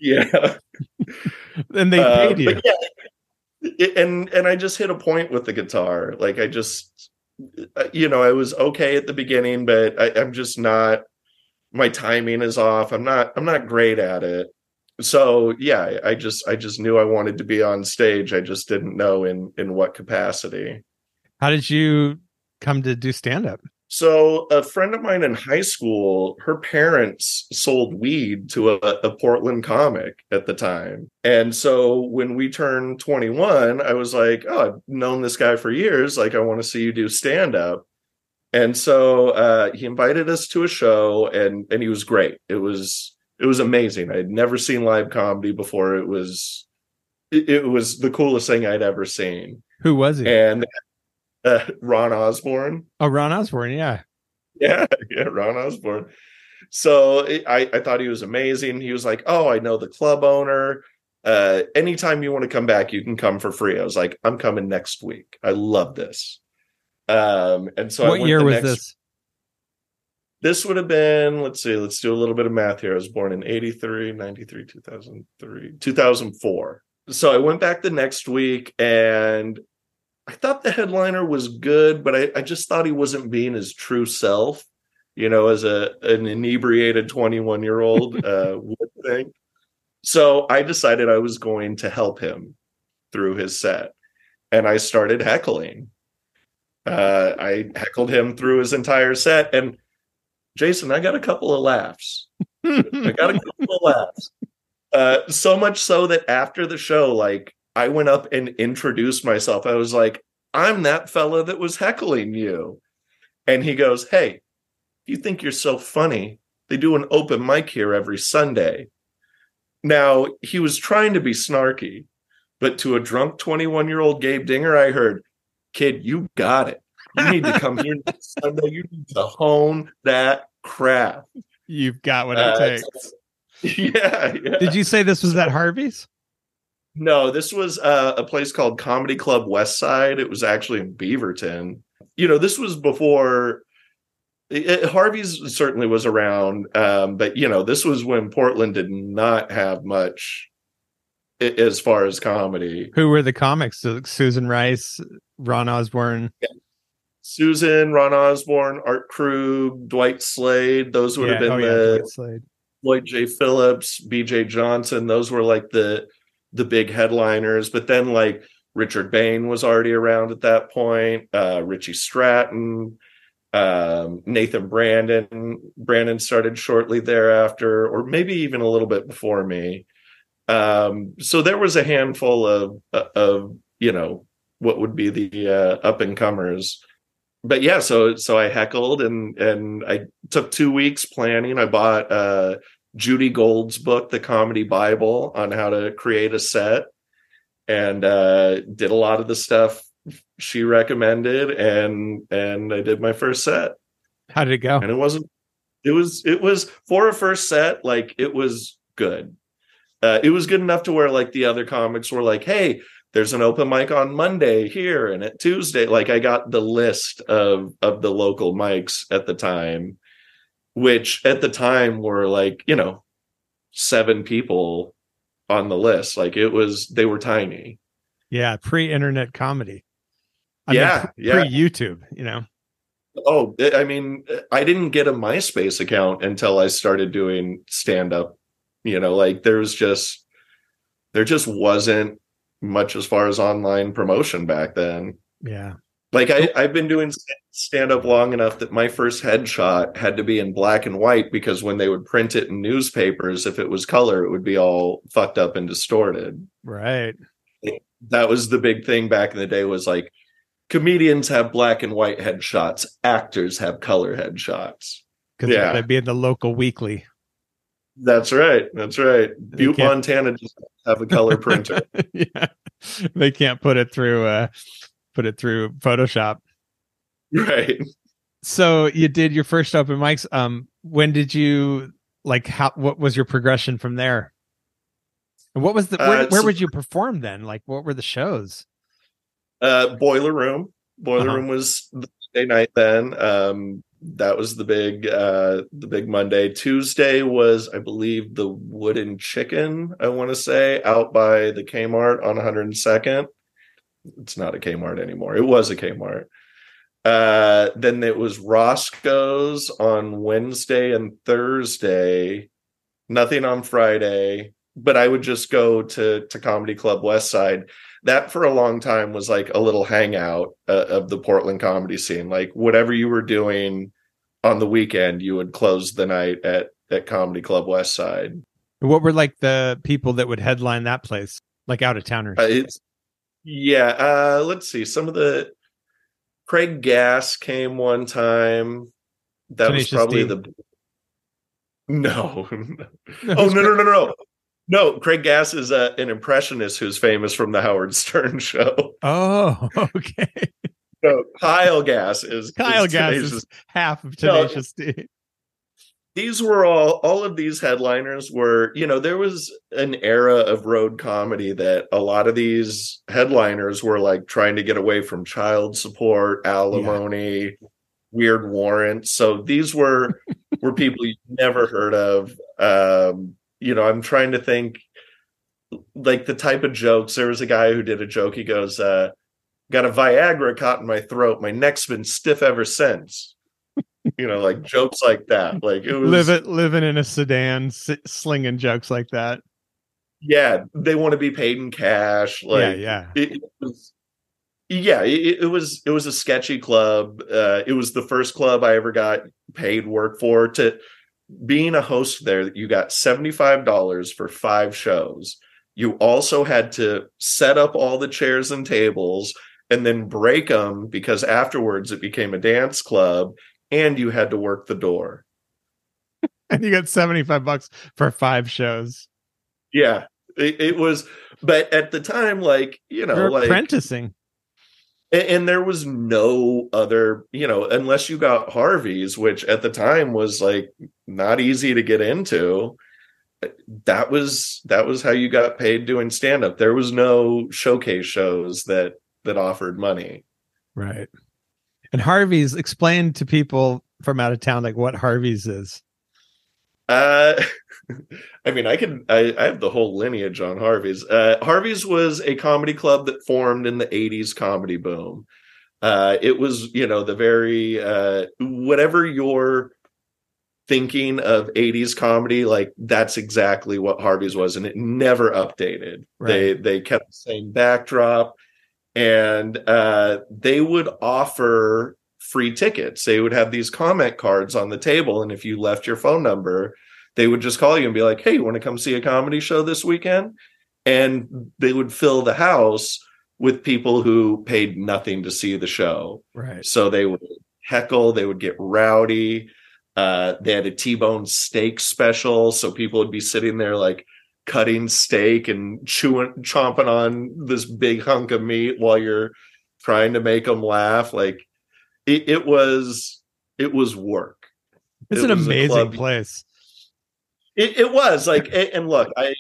Yeah. and they Uh, paid you. yeah, and and I just hit a point with the guitar. Like I just, uh, you know, I was okay at the beginning, but I, I'm just not. My timing is off. I'm not. I'm not great at it. So yeah, I just I just knew I wanted to be on stage. I just didn't know in in what capacity. How did you come to do stand up? So a friend of mine in high school, her parents sold weed to a, a Portland comic at the time. And so when we turned 21, I was like, oh, I've known this guy for years. Like, I want to see you do stand up. And so uh, he invited us to a show and and he was great. It was it was amazing. I had never seen live comedy before. It was it, it was the coolest thing I'd ever seen. Who was he? And uh, (laughs) Ron Osborne. oh, Ron Osborne. Yeah. Yeah, (laughs) yeah, Ron Osborne. So it, I, I thought he was amazing. He was like, "Oh, I know the club owner. Uh, anytime you want to come back, you can come for free." I was like, "I'm coming next week. I love this." Um, and so I what year was next- this? This would have been, let's see, let's do a little bit of math here. I was born in 83, 93, 2003, 2004. So I went back the next week and I thought the headliner was good, but I, I just thought he wasn't being his true self, you know, as a an inebriated 21 year old (laughs) uh, would think. So I decided I was going to help him through his set. And I started heckling. Uh, I heckled him through his entire set. And Jason, I got a couple of laughs. (laughs) I got a couple of laughs. Uh, so much so that after the show, like I went up and introduced myself. I was like, I'm that fella that was heckling you. And he goes, Hey, you think you're so funny? They do an open mic here every Sunday. Now, he was trying to be snarky, but to a drunk 21 year old Gabe Dinger, I heard, Kid, you got it. You need to come here next (laughs) Sunday. You need to hone that craft. You've got what it Uh, takes. (laughs) yeah, yeah. Did you say this was at Harvey's? No, this was uh, a place called Comedy Club West Side. It was actually in Beaverton. You know, this was before it, Harvey's certainly was around, um, but you know, this was when Portland did not have much as far as comedy. Who were the comics? Susan Rice, Ron Osborne. Susan, Ron Osborne, Art Krug, Dwight Slade, those would have been oh, the Slade. Lloyd J. Phillips, B.J. Johnson. Those were like the the big headliners. But then like Richard Bain was already around at that point. Uh, Richie Stratton, um, Nathan Brannon. Brannon started shortly thereafter, or maybe even a little bit before me. Um, so there was a handful of of you know what would be the uh, up and comers. But yeah, so so I heckled and and I took two weeks planning. I bought uh, Judy Gold's book, The Comedy Bible, on how to create a set, and uh, did a lot of the stuff she recommended, and and I did my first set, How did it go? and it wasn't. It was it was for a first set, like it was good. Uh, it was good enough to where like the other comics were like, "Hey, there's an open mic on Monday here and at Tuesday." Like I got the list of of the local mics at the time, which at the time were like you know seven people on the list. Like it was they were tiny. Yeah, pre-internet comedy. Yeah, yeah. Pre-YouTube, you know. Oh, eh, I mean, I didn't get a MySpace account until I started doing stand up. You know, like there's just there just wasn't much as far as online promotion back then. Yeah. Like I, I've been doing stand up long enough that my first headshot had to be in black and white because when they would print it in newspapers, if it was color, it would be all fucked up and distorted. Right. That was the big thing back in the day was like comedians have black and white headshots, actors have color headshots. Because Yeah. that'd be in the local weekly. That's right. That's right. Butte, can't- Montana just have a color printer. (laughs) yeah. They can't put it through uh put it through Photoshop. right. So you did your first open mics. Um when did you like how what was your progression from there? And what was the where, Uh, where would you perform then? Like what were the shows? Uh, Boiler Room. Boiler Uh-huh. Room was the Thursday night then. Um, that was the big uh the big monday tuesday was i believe the wooden chicken i want to say out by the kmart on 102nd it's not a kmart anymore it was a kmart uh then it was roscoe's on wednesday and thursday nothing on friday but i would just go to to comedy club west side that for a long time was like a little hangout uh, of the Portland comedy scene. Like whatever you were doing on the weekend, you would close the night at at Comedy Club West Side. What were like the people that would headline that place, like out of towners? Uh, it's yeah. Uh, let's see. Some of the Craig Gass came one time. That Tenacious was probably D. the no. (laughs) oh no no no no no, Craig Gass is uh, an impressionist who's famous from the Howard Stern (laughs) show. Oh, (laughs) okay. No, Kyle Gass is Kyle is Gass is half of Tenacious no, D. These were all all of these headliners were, you know, there was an era of road comedy that a lot of these headliners were like trying to get away from child support, alimony, yeah. weird warrants. So these were (laughs) were people you never heard of. Um, you know, I'm trying to think like the type of jokes. There was a guy who did a joke. He goes, uh, got a Viagra caught in my throat. My neck's been stiff ever since. You know, like jokes like that. Like it was Live it, living in a sedan, slinging jokes like that. Yeah, they want to be paid in cash. Like, yeah, yeah. It, it was, yeah, it, it, was it was a sketchy club. Uh, it was the first club I ever got paid work for. To being a host there, you got $75 for five shows. You also had to set up all the chairs and tables and then break them because afterwards it became a dance club and you had to work the door. (laughs) and you got 75 bucks for five shows. Yeah. It, it was, but at the time, like, you know, You're like apprenticing and, and there was no other you know unless you got harvey's which at the time was like not easy to get into uh, that was that was how you got paid doing stand up there was no showcase shows that that offered money right and harvey's explain to people from out of town like what harvey's is uh (laughs) I mean, I can I, I, have the whole lineage on Harvey's. Uh, Harvey's was a comedy club that formed in the '80s comedy boom. Uh, it was, you know, the very uh, whatever you're thinking of '80s comedy, like that's exactly what Harvey's was, and it never updated. Right. They they kept the same backdrop, and uh, they would offer free tickets. They would have these comment cards on the table, and if you left your phone number they would just call you and be like, "Hey, you want to come see a comedy show this weekend?" And they would fill the house with people who paid nothing to see the show. Right. So they would heckle, they would get rowdy. Uh, they had a T-bone steak special, so people would be sitting there like cutting steak and chewing, chomping on this big hunk of meat while you're trying to make them laugh. Like it, it was, it was work. It's it an amazing place. It, it was like, (laughs) and look, I,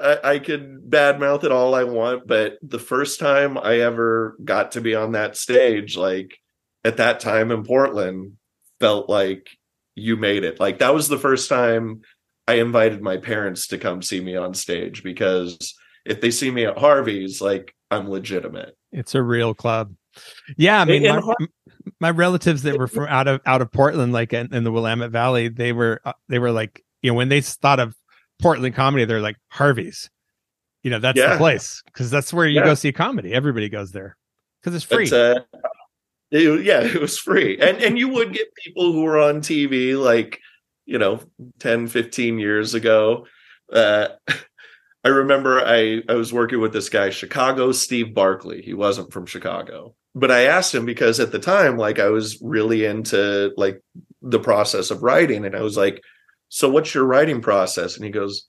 I, I could badmouth it all I want, but the first time I ever got to be on that stage, like at that time in Portland, felt like you made it. Like that was the first time I invited my parents to come see me on stage because if they see me at Harvey's, like I'm legitimate. It's a real club. Yeah, I mean, my, Har- my, relatives that were from (laughs) out of out of Portland, like in, in the Willamette Valley, they were uh, they were like you know, when they thought of Portland comedy, they're like Harvey's. You know, that's yeah. the place because that's where you yeah. go see comedy. Everybody goes there because it's free. Uh, it, yeah, it was free. And and you would get people who were on TV like, you know, 10, 15 years ago. Uh, (laughs) I remember I, I was working with this guy, Chicago Steve Barkley. He wasn't from Chicago. But I asked him because at the time, like I was really into like the process of writing. And I was like, so what's your writing process? And he goes,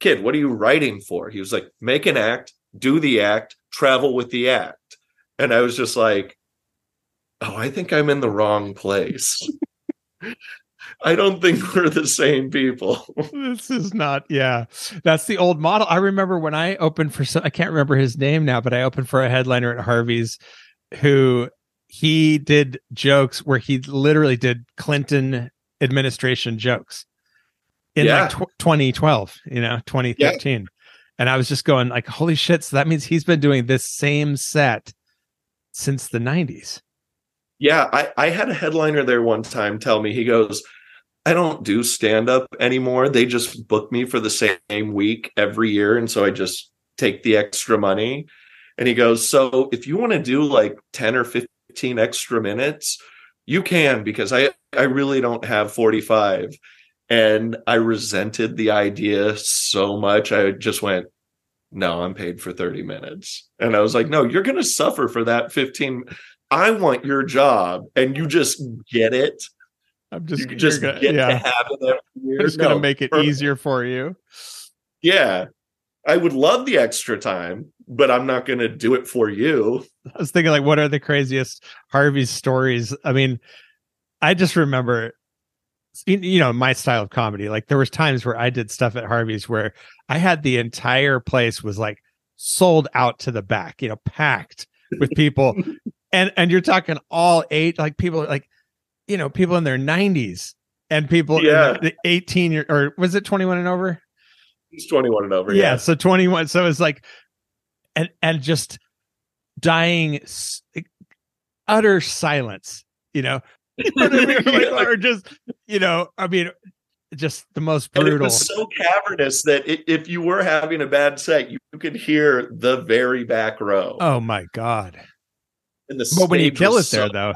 Kid, what are you writing for? He was like, Make an act, do the act, travel with the act. And I was just like, Oh, I think I'm in the wrong place. (laughs) I don't think (laughs) we're the same people. (laughs) this is not, yeah. That's the old model. I remember when I opened for some, I can't remember his name now, but I opened for a headliner at Harvey's who he did jokes where he literally did Clinton administration jokes in Yeah. like tw- 2012, you know, 2013. And I was just going like, holy shit. So that means he's been doing this same set since the 90s. Yeah, I, I had a headliner there one time tell me, he goes, I don't do stand up anymore. They just book me for the same week every year. And so I just take the extra money. And he goes, So if you want to do like 10 or 15 extra minutes, you can because I, I really don't have 45. And I resented the idea so much. I just went, No, I'm paid for 30 minutes. And I was like, No, you're going to suffer for that 15. I want your job. And you just get it. I'm just, you just gonna- get to yeah, have it every year. just going to make it perfect. easier for you. Yeah. I would love the extra time, but I'm not going to do it for you. I was thinking like, what are the craziest Harvey's stories? I mean, I just remember, you you know, my style of comedy. Like there was times where I did stuff at Harvey's where I had the entire place was like sold out to the back, you know, packed with people, (laughs) and and you're talking all eight like people like, you know, people in their 90s and people Yeah. in the 18 year or was it 21 and over? He's 21 and over. yeah, so 21 so it's like and and just dying utter silence you know (laughs) You know what I mean? (laughs) Like, or just you know i mean just the most And it brutal was so cavernous that i if you were having a bad set, you could hear the very back row. oh my god and the but when you kill it there so- though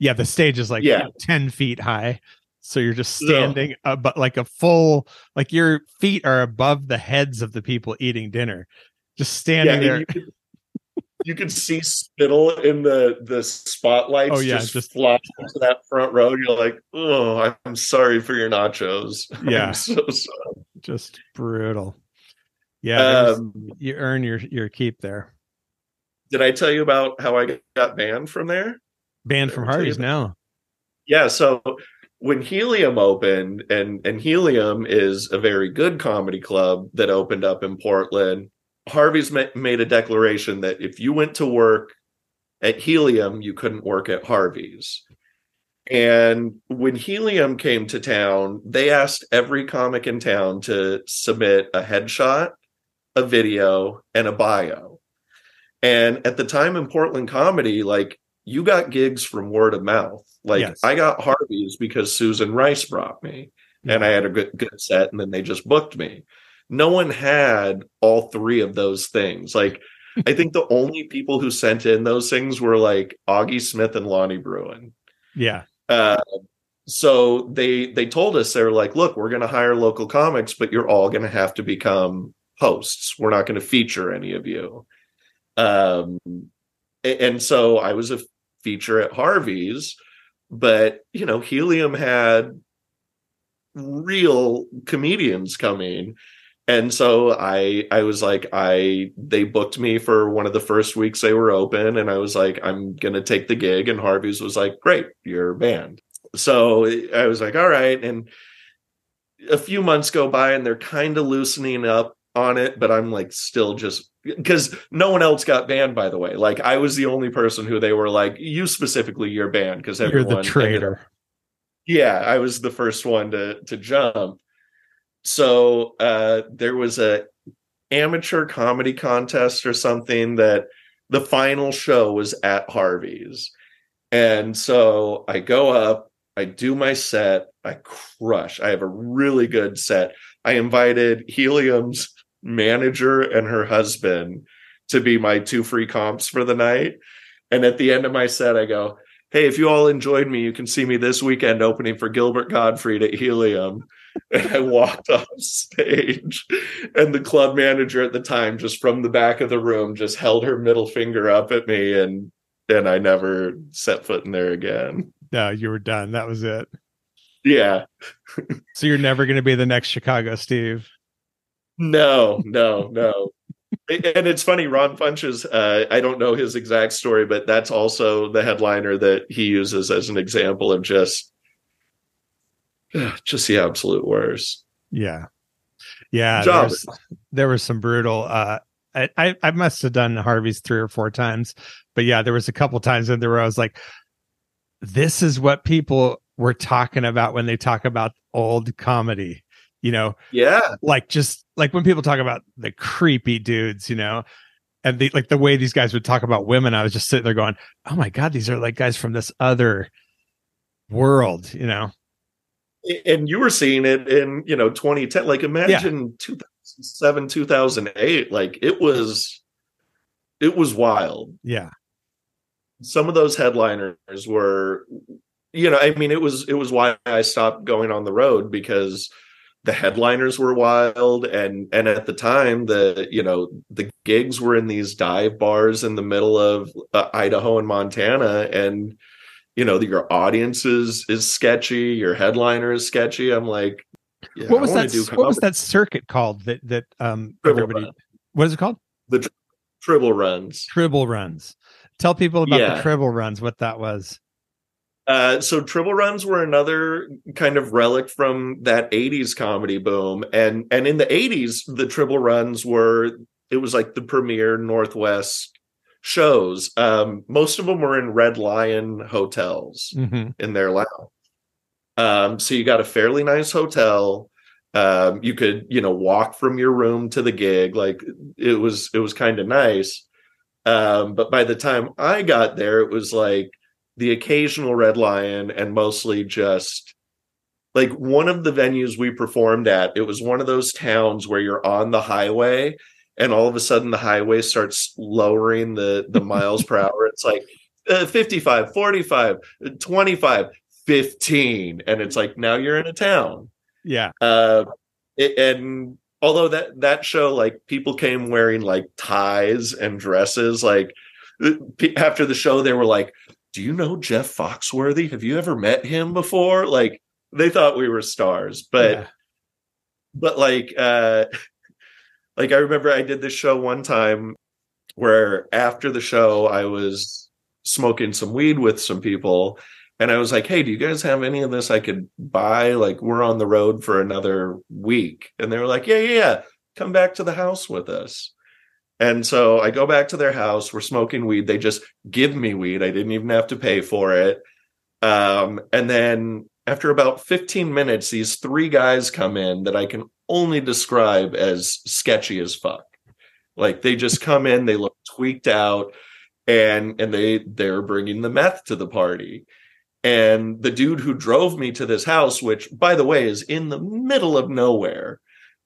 yeah the stage is like Yeah. 10 feet high so you're just standing but like a full like your feet are above the heads of the people eating dinner just standing and there you could, you could see spittle in the the spotlights. Oh, yeah, just, just- flash into that front row. You're like, oh, I'm sorry for your nachos. (laughs) Yeah. So just brutal yeah Um, you earn your your keep there did I tell you about how I got banned from there? Banned from ever tell you hardy's now Yeah, so when Helium opened, and and Helium is a very good comedy club that opened up in Portland. Harvey's ma- made a declaration that if you went to work at Helium, you couldn't work at Harvey's. And when Helium came to town, they asked every comic in town to submit a headshot, a video, and a bio. And at the time in Portland comedy, like you got gigs from word of mouth. Like Yes. I got Harvey's because Susan Rice brought me and I had a good good set and then they just booked me. No one had all three of those things. Like (laughs) I think the only people who sent in those things were like Augie Smith and Lonnie Bruin. yeah Uh, so they they told us they were like, look, we're going to hire local comics, but you're all going to have to become hosts. We're not going to feature any of you. Um, and so I was a feature at Harvey's, but you know, Helium had real comedians coming. And so I I was like I they booked me for one of the first weeks they were open and I was like I'm going to take the gig and Harvey's was like great you're banned. So I was like all right and a few months go by and they're kind of loosening up on it but I'm like still just because no one else got banned by the way. Like I was the only person who they were like you specifically you're banned because you're everyone the ended traitor. Yeah i was the first one to to jump. So uh there was a amateur comedy contest or something that the final show was at harvey's. And so i go up i do my set i crush. I have a really good set. I invited helium's manager and her husband to be my two free comps for the night. And at the end of my set i go hey, if you all enjoyed me, you can see me this weekend opening for Gilbert Gottfried at Helium. (laughs) And I walked (laughs) off stage, and the club manager at the time, just from the back of the room, just held her middle finger up at me, and and I never set foot in there again. no you were done. That was it. Yeah, so you're never going to be the next chicago steve no, no, no. and it's funny, Ron Funches, uh, I don't know his exact story, but that's also the headliner that he uses as an example of just just the absolute worst. yeah yeah Job. there's- there was some brutal uh I, I, I must have done Harvey's three or four times, but yeah, there was a couple times in there where I was like, "This is what people were talking about when they talk about old comedy." You know, yeah, like just like when people talk about the creepy dudes, you know, and the like the way these guys would talk about women, I was just sitting there going, "Oh my god, these are like guys from this other world," you know. And you were seeing it in you know 2010. Like imagine yeah. 2007, 2008. Like it was, it was wild. Yeah. Some of those headliners were, you know, I mean, it was it was why I stopped going on the road because the headliners were wild and and at the time the you know the gigs were in these dive bars in the middle of uh, Idaho and Montana and you know your audience is is sketchy your headliner is sketchy. I'm like yeah, what was that what was that circuit called that that um everybody run. what is it called? The tri- tribble runs. Tribble runs. Tell people about yeah. the tribble runs what that was uh, so triple runs were another kind of relic from that 80s comedy boom. And and in the 80s, the triple runs were it was like the premier Northwest shows. Um, most of them were in Red Lion hotels mm-hmm. in their lounge. Um, so you got a fairly nice hotel. Um, you could, you know, walk from your room to the gig. Like it was, it was kind of nice. Um, but by the time I got there, it was like the occasional red lion and mostly just like one of the venues we performed at it was one of those towns where you're on the highway and all of a sudden the highway starts lowering the the (laughs) miles per hour. It's like uh, 55 45 25 15 and it's like now you're in a town. Yeah. Uh it, and although that that show like people came wearing like ties and dresses like uh, after the show they were like do you know Jeff Foxworthy? Have you ever met him before? Like they thought we were stars, but yeah. but like uh (laughs) like I remember I did this show one time where after the show I was smoking some weed with some people and I was like, "Hey, do you guys have any of this I could buy? Like we're on the road for another week." And they were like, "Yeah, yeah, yeah. Come back to the house with us." And so I go back to their house. We're smoking weed. They just give me weed. I didn't even have to pay for it. Um, and then after about 15 minutes, these three guys come in that I can only describe as sketchy as fuck. Like they just come in, they look tweaked out, and and they they're bringing the meth to the party. And the dude who drove me to this house, which by the way is in the middle of nowhere,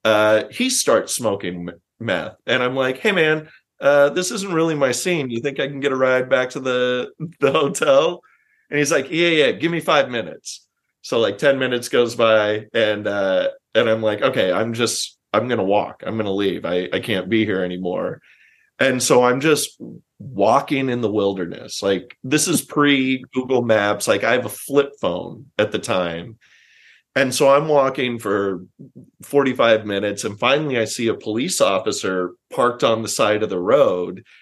uh, he starts smoking meth. And I'm like, hey man, uh, this isn't really my scene. You think I can get a ride back to the (laughs) the hotel? And he's like, yeah, yeah, give me five minutes. So like 10 minutes goes by and uh and I'm like, okay, I'm just I'm gonna walk. I'm gonna leave. I, I can't be here anymore. And so I'm just walking in the wilderness. Like this is pre Google Maps. Like I have a flip phone at the time and so I'm walking for 45 minutes, and finally I see a police officer parked on the side of the road. (laughs)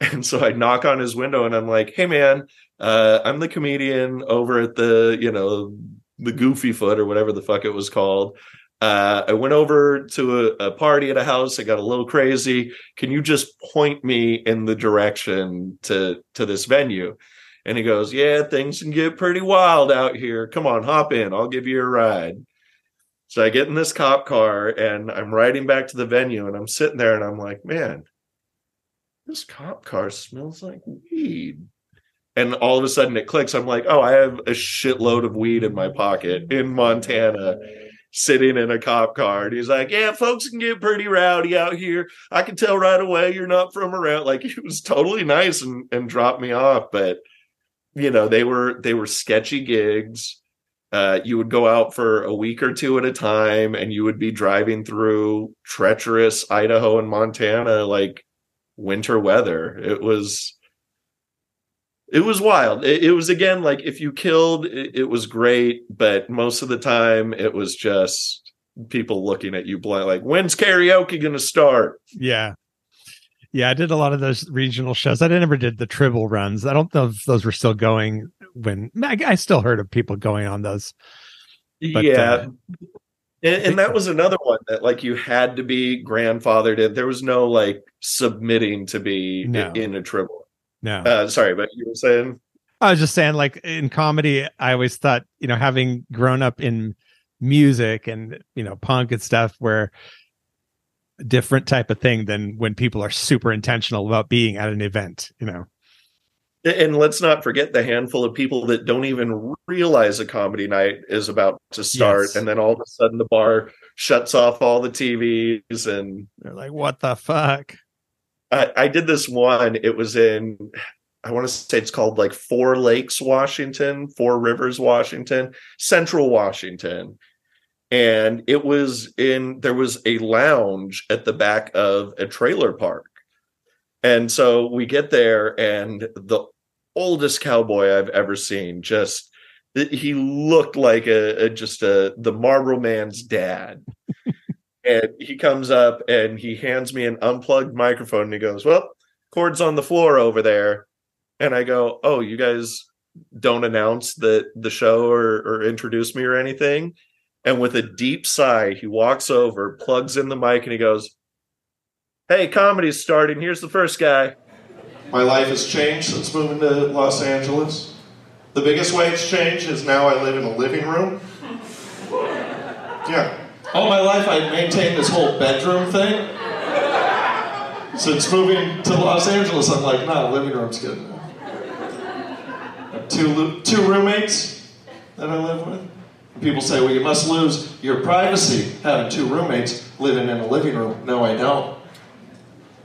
And so I knock on his window and I'm like, hey, man, uh, I'm the comedian over at the, you know, the Goofy Foot or whatever the fuck it was called. Uh, I went over to a, a, party at a house. I got a little crazy. Can you just point me in the direction to to this venue? And he goes, Yeah, things can get pretty wild out here. Come on, hop in. I'll give you a ride. So I get in this cop car and I'm riding back to the venue and I'm sitting there and I'm like, Man, this cop car smells like weed. And all of a sudden it clicks. I'm like, Oh, I have a shitload of weed in my pocket in Montana sitting in a cop car. And he's like, Yeah, folks can get pretty rowdy out here. I can tell right away you're not from around. Like (laughs) he was totally nice and, and dropped me off. But you know they were they were sketchy gigs. Uh, you would go out for a week or two at a time and you would be driving through treacherous idaho and montana like winter weather. It was it was wild. It, it was again like if you killed it, it, was great but most of the time it was just people looking at you blind like when's karaoke gonna start? Yeah yeah, I did a lot of those regional shows. I never did the Tribble runs. I don't know if those were still going when I, I still heard of people going on those. But, yeah. Uh, And, and that was another one that like you had to be grandfathered in. There was no like submitting to be No. in, a triple. No. Uh, sorry, but you were saying I was just saying, like in comedy, I always thought, you know, having grown up in music and you know punk and stuff, where different type of thing than when people are super intentional about being at an event. You know, and let's not forget the handful of people that don't even realize a comedy night is about to start Yes. and then all of a sudden the bar shuts off all the tvs and they're like, "What the fuck?" i, I did this one it was in i want to say it's called like four lakes washington four rivers washington central washington and it was in there was a lounge at the back of a trailer park. And so we get there and the oldest cowboy i've ever seen just he looked like a, a just a the marlboro man's dad. (laughs) And he comes up and he hands me an unplugged microphone and he goes well cords on the floor over there. And i go oh you guys don't announce that the show or, or introduce me or anything and with a deep sigh he walks over plugs in the mic and he goes hey comedy's starting. Here's the first guy. My life has changed since moving to los angeles. The biggest way it's changed is now i live in a living room. Yeah. All my life i maintained this whole bedroom thing. Since moving to los angeles i'm like nah living room's good two two roommates that I live with. People say, "Well, you must lose your privacy having two roommates living in a living room." No, I don't.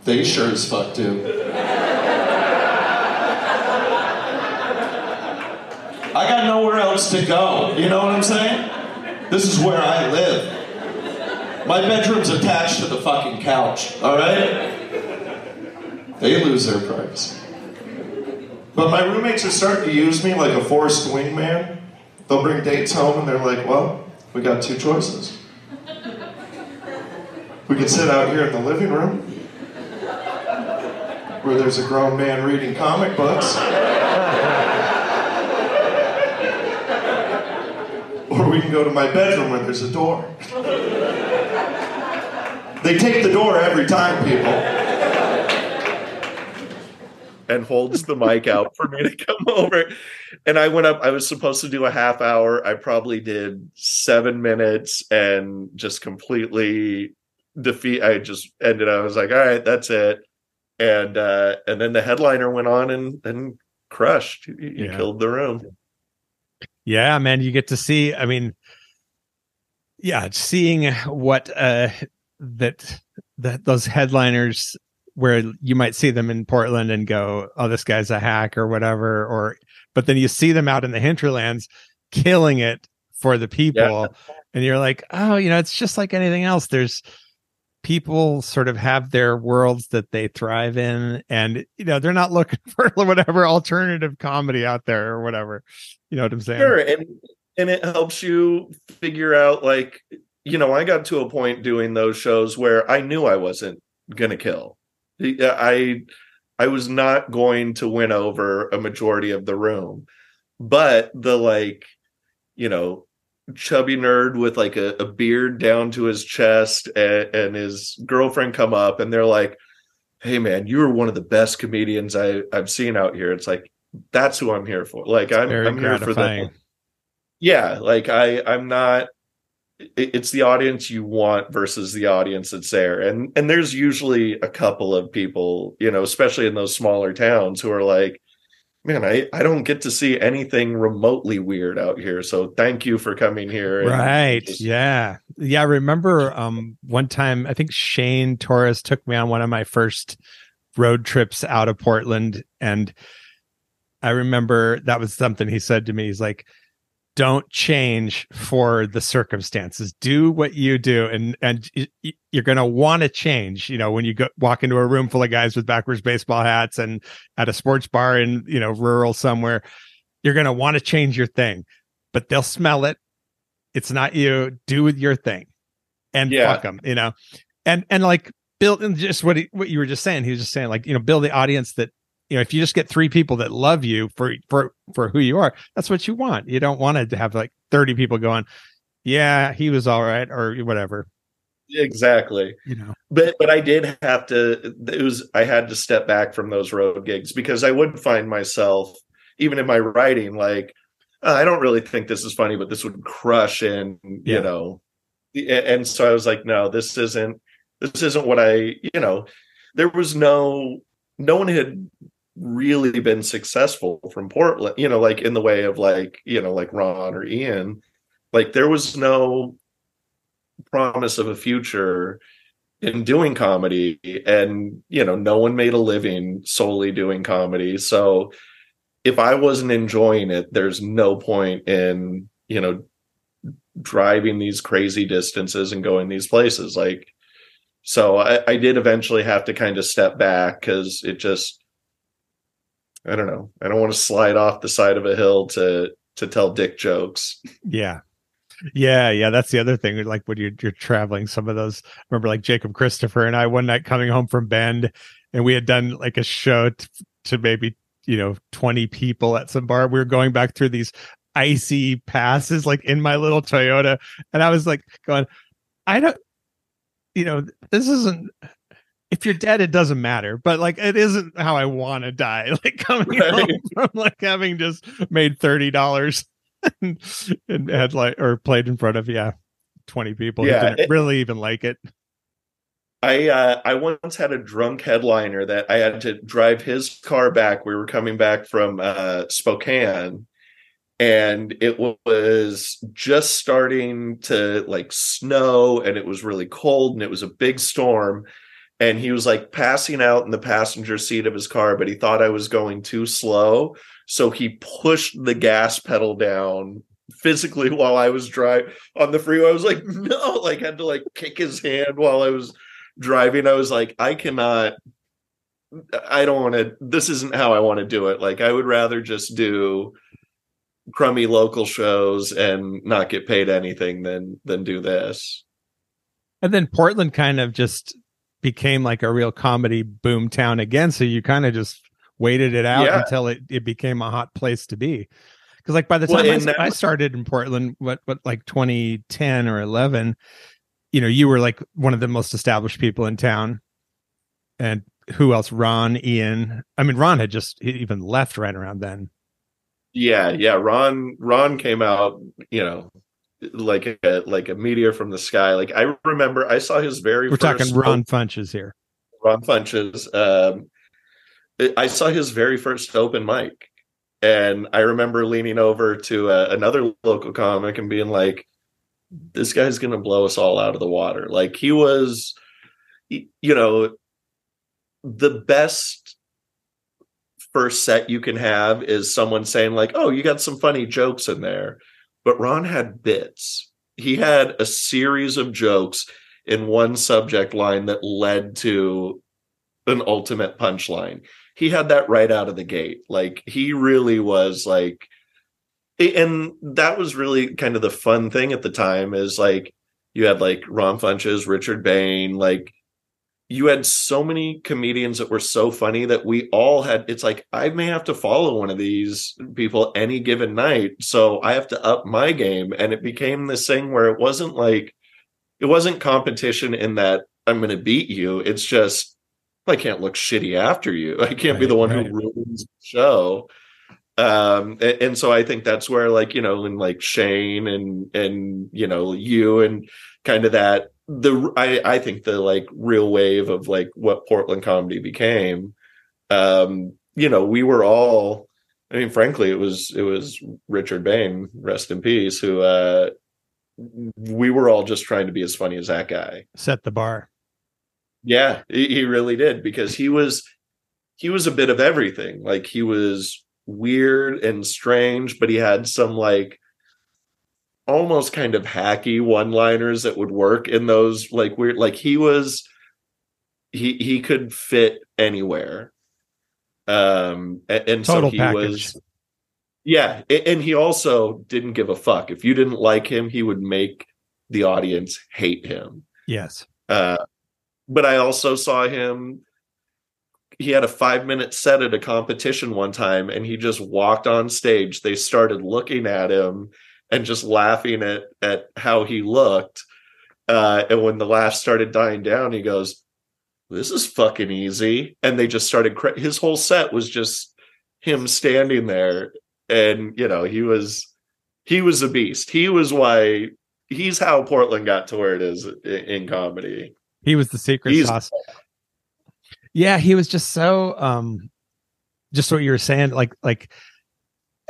They sure as fuck do. I got nowhere else to go. You know what I'm saying? This is where I live. My bedroom's attached to the fucking couch. All right? They lose their privacy. But my roommates are starting to use me like a forced wingman. They'll bring dates home and they're like, well, we got two choices. We can sit out here in the living room where there's a grown man reading comic books. (laughs) or we can go to my bedroom where there's a door. They take the door every time, people and holds the mic out for me to (laughs) come over. And I went up, I was supposed to do a half hour. I probably did seven minutes and just completely defeat. I just ended, I was like, all right, that's it. And uh and then the headliner went on and and crushed. He, he Yeah. killed the room. Yeah, man, you get to see. I mean, yeah, seeing what uh that that those headliners where you might see them in Portland and go, "Oh, this guy's a hack" or whatever, or but then you see them out in the hinterlands killing it for the people, and you're like, "Oh, you know, it's just like anything else. There's people sort of have their worlds that they thrive in and you know they're not looking (laughs) for whatever alternative comedy out there or whatever you know what i'm saying Sure, and and it helps you figure out like you know I got to a point doing those shows where I knew I wasn't gonna kill. I I was not going to win over a majority of the room, but the like you know chubby nerd with like a, a beard down to his chest and, and his girlfriend come up and they're like hey man you are one of the best comedians I, i've seen out here. It's like that's who i'm here for. Like i'm, I'm here for them yeah like i i'm not it's the audience you want versus the audience that's there. And and there's usually a couple of people you know especially in those smaller towns who are like man i i don't get to see anything remotely weird out here so thank you for coming here right. just- yeah. Yeah i remember um one time i think shane torres took me on one of my first road trips out of portland and i remember that was something he said to me. He's like don't change for the circumstances. Do what you do and and you're going to want to change you know when you go walk into a room full of guys with backwards baseball hats and at a sports bar in you know rural somewhere you're going to want to change your thing but they'll smell it. It's not you. Do with your thing. And Yeah. fuck them you know? And and like build and just what he, what you were just saying he was just saying like you know build the audience that you know if you just get three people that love you for for for who you are that's what you want you don't want to have like 30 people going Yeah, he was all right, or whatever. Exactly. You know, but but I did have to. It was I had to step back from those road gigs because I would find myself even in my writing like uh, I don't really think this is funny, but this would crush in Yeah. you know, and so I was like, no, this isn't this isn't what I you know. There was no no one had really been successful from Portland, you know, like in the way of like you know like Ron or Ian. Like there was no promise of a future in doing comedy and you know no one made a living solely doing comedy so if i wasn't enjoying it there's no point in you know driving these crazy distances and going these places like so i, I did eventually have to kind of step back because it just i don't know i don't want to slide off the side of a hill to to tell dick jokes yeah. Yeah, yeah, that's the other thing. Like when you're you're traveling, some of those. Remember, like Jacob Christopher and I one night coming home from Bend, and we had done like a show t- to maybe you know twenty people at some bar. We were going back through these icy passes, like in my little Toyota, and I was like going, I don't, you know, this isn't. If you're dead, it doesn't matter. But like, it isn't how I want to die. (laughs) Like coming Right. home from like having just made thirty dollars (laughs) and, and had like or played in front of yeah 20 people Yeah, didn't it- really even like it I uh, I once had a drunk headliner that I had to drive his car back. We were coming back from uh, Spokane, and it was just starting to like snow, and it was really cold, and it was a big storm. And he was like passing out in the passenger seat of his car, but he thought I was going too slow, so he pushed the gas pedal down physically (laughs) while I was driving on the freeway. I was like, (laughs) no, like had to like kick his hand while I was driving. I was like i cannot i don't want to this isn't how i want to do it. Like i would rather just do crummy local shows and not get paid anything than than do this. And then portland kind of just became like a real comedy boom town again. So you kind of just waited it out Yeah. until it, it became a hot place to be. Because like by the Well, time I, that I started in portland what what like 2010 or 11 you know you were like one of the most established people in town. And who else? Ron ian. I mean ron had just even left right around then. Yeah yeah ron ron came out you know like a like a meteor from the sky like i remember i saw his very we're first talking ron funches here Ron Funches. Um, I saw his very first open mic, and I remember leaning over to uh, another local comic and being like, "This guy's gonna blow us all out of the water." Like he was, you know, the best first set you can have is someone saying like, "Oh, you got some funny jokes in there," but Ron had bits. He had a series of jokes in one subject line that led to an ultimate punchline. He had that right out of the gate. Like he really was like and that was really kind of the fun thing at the time is like you had like Ron Funches, Richard Bain, like you had so many comedians that were so funny that we all had it's like I may have to follow one of these people any given night. So I have to up my game. And it became this thing where it wasn't like it wasn't competition in that I'm going to beat you. It's just I can't look shitty after you. (laughs) I can't be the one right. who ruins the show. Um, and, and so I think that's where like you know, in like Shane and and you know you and kind of that the I I think the like real wave of like what Portland comedy became. Um, you know, we were all. I mean, frankly, it was it was Richard Bain, rest in peace, who uh we were all just trying to be as funny as that guy. set the bar Yeah, he, he really did because he was he was a bit of everything. Like he was weird and strange, but he had some like almost kind of hacky one-liners that would work in those like weird like he was he he could fit anywhere. Um and, and so he package was yeah, and he also didn't give a fuck. If you didn't like him, he would make the audience hate him. yes Uh, but I also saw him. He had a five minute set at a competition one time, and he just walked on stage. They started looking at him, and just laughing at at how he looked. Uh, and when the laugh started dying down, he goes, "This is fucking easy." And they just started. Cra- his whole set was just him standing there, and you know he was he was a beast. He was why he's how Portland got to where it is in, comedy. He was the secret He's- sauce. Yeah, he was just so um just what you were saying like like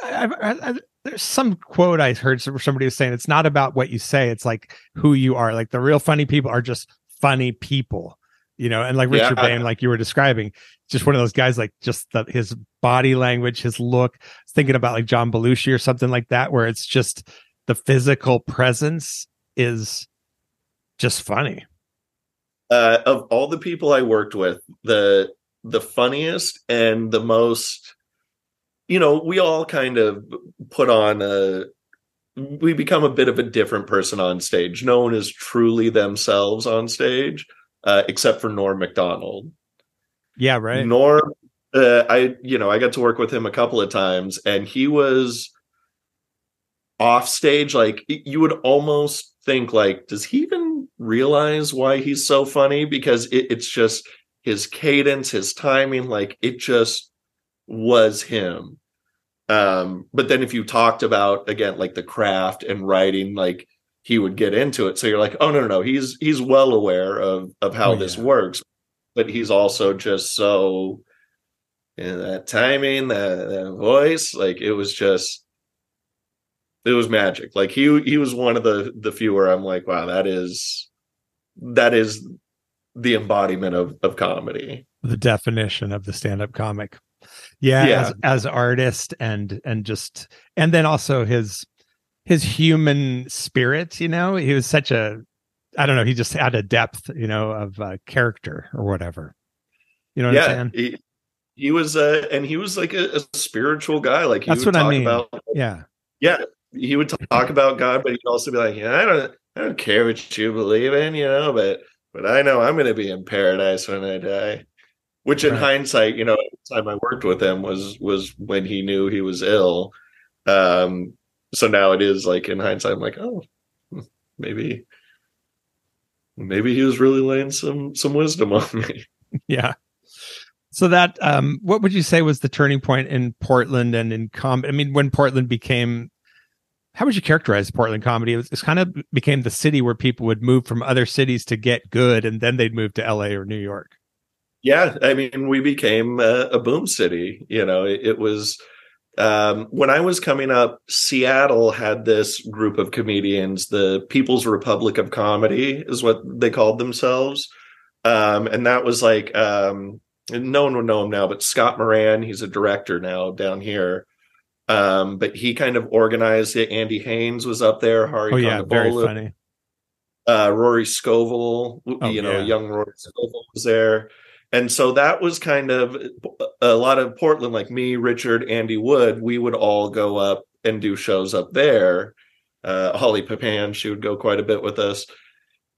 I, I, I, there's some quote I heard some- somebody was saying it's not about what you say it's like who you are like the real funny people are just funny people you know and like Yeah. Richard Bain like you were describing just one of those guys like just the, his body language his look thinking about like John Belushi or something like that where it's just the physical presence is just funny uh, of all the people I worked with, the the funniest and the most, you know, we all kind of put on a, we become a bit of a different person on stage. No one is truly themselves on stage, uh, except for Norm Macdonald. yeah right Norm, uh, I you know I got to work with him a couple of times, and he was off stage. Like you would almost think, like, does he even realize why he's so funny? Because it, it's just his cadence, his timing, like it just was him. Um, but then if you talked about again, like the craft and writing, like he would get into it. So you're like, oh no, no, no, he's he's well aware of of how Oh, this yeah. works but he's also just so you know, that timing, that, that voice, like it was just it was magic. Like he he was one of the the few where I'm like, wow, that is that is the embodiment of of comedy. the definition of the stand-up comic yeah, Yeah. As, as artist and and just and then also his his human spirit you know he was such a i don't know he just had a depth you know of uh, character or whatever you know what i'm yeah, saying he, he was uh and he was like a, a spiritual guy. Like he That's would what I mean. about yeah yeah, he would talk about God, but he'd also be like, yeah, I don't I don't care what you believe in, you know, but but I know I'm gonna be in paradise when I die. Which in Right. hindsight, you know, the time I worked with him was was when he knew he was ill. Um so now it is like in hindsight, I'm like, oh maybe maybe he was really laying some some wisdom on me. (laughs) yeah so that um what would you say was the turning point in portland and in com i mean when portland became how would you characterize portland comedy it was it's kind of became the city where people would move from other cities to get good and then they'd move to la or new york Yeah, I mean, we became a, a boom city. You know, it, it was um, when I was coming up. Seattle had this group of comedians, the People's Republic of Comedy, is what they called themselves, um, and that was like um, no one would know him now, but Scott Moran, he's a director now down here. Um, but he kind of organized it. Andy Haynes was up there. Hari oh yeah very funny uh, Rory Scovel, Oh, you know, yeah. young Rory Scovel was there. And so that was kind of a lot of Portland, like me, Richard, Andy Wood, we would all go up and do shows up there. Uh, Holly Papan, she would go quite a bit with us.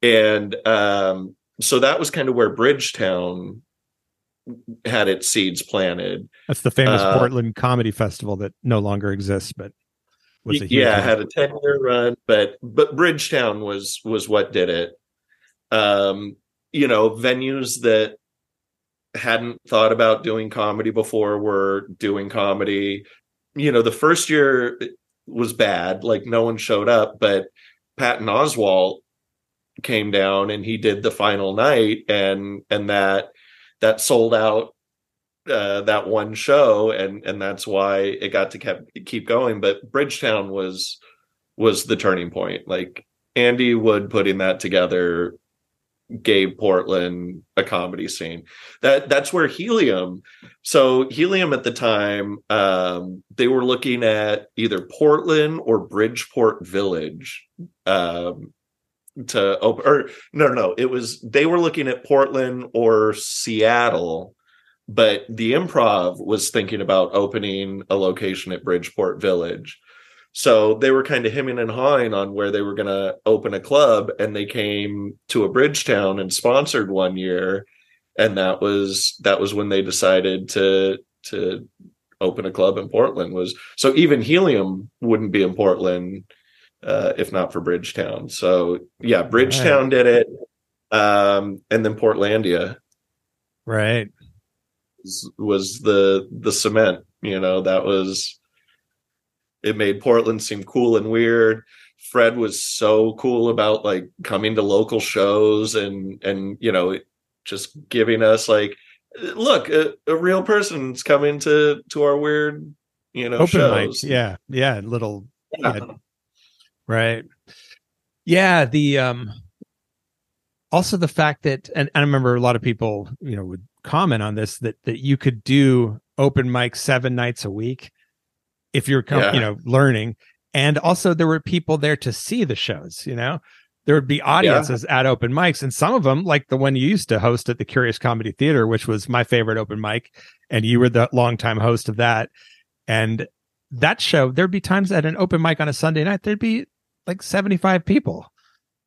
And um, so that was kind of where Bridgetown had its seeds planted. That's the famous Uh, Portland Comedy Festival that no longer exists, but was a huge yeah, one. had a 10 year run, but but Bridgetown was was what did it. Um, you know, venues that hadn't thought about doing comedy before were doing comedy. You know, the first year was bad, like no one showed up, but Patton Oswalt came down and he did the final night and and that that sold out uh, that one show, and and that's why it got to kept keep going. But Bridgetown was was the turning point. Like Andy Wood putting that together gave Portland a comedy scene. That that's where Helium. So Helium at the time, um, they were looking at either Portland or Bridgeport Village. Um, to open or no no no it was they were looking at portland or seattle but the improv was thinking about opening a location at bridgeport village so they were kind of hemming and hawing on where they were going to open a club and they came to a bridgetown and sponsored one year and that was that was when they decided to to open a club in portland was so even helium wouldn't be in portland uh, if not for Bridgetown. So yeah, Bridgetown right. did it, um, and then Portlandia, right, was, was the the cement. You know, that was it made Portland seem cool and weird. Fred was so cool about like coming to local shows and and you know just giving us like look a, a real person's coming to to our weird you know open shows. yeah. Yeah. Little yeah. Yeah, right. Yeah. The um also the fact that and, and i remember a lot of people you know would comment on this that that you could do open mic seven nights a week if you're com- yeah. you know learning and also there were people there to see the shows you know there would be audiences yeah. at open mics and some of them like the one you used to host at the curious comedy theater which was my favorite open mic and you were the longtime host of that and that show there'd be times at an open mic on a sunday night there'd be like 75 people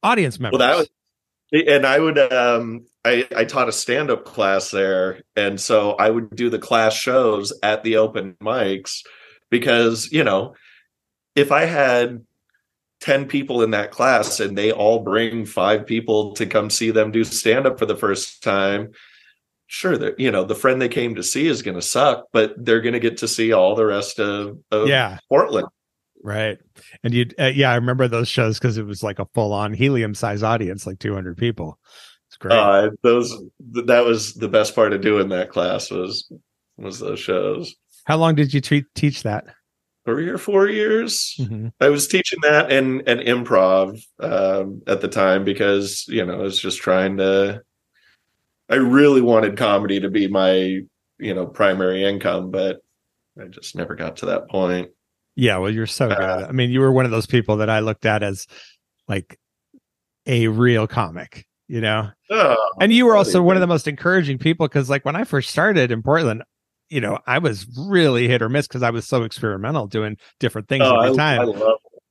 audience members well that was and i would um i i taught a stand-up class there and so i would do the class shows at the open mics because you know if i had 10 people in that class and they all bring five people to come see them do stand up for the first time sure that you know the friend they came to see is going to suck but they're going to get to see all the rest of, of yeah. Portland. Right. And you uh, yeah i remember those shows because it was like a full-on helium size audience like 200 people. It's great. Uh, those that was the best part of doing that class was was those shows how long did you teach that three or four years. Mm-hmm. I was teaching that and and improv um, at the time because you know I was just trying to. I really wanted comedy to be my you know primary income, but I just never got to that point. Yeah, well, you're so good. Uh, I mean, you were one of those people that I looked at as like a real comic, you know. Oh, and you were also one of the most encouraging people because, like, when I first started in Portland, you know, I was really hit or miss because I was so experimental doing different things oh, every time.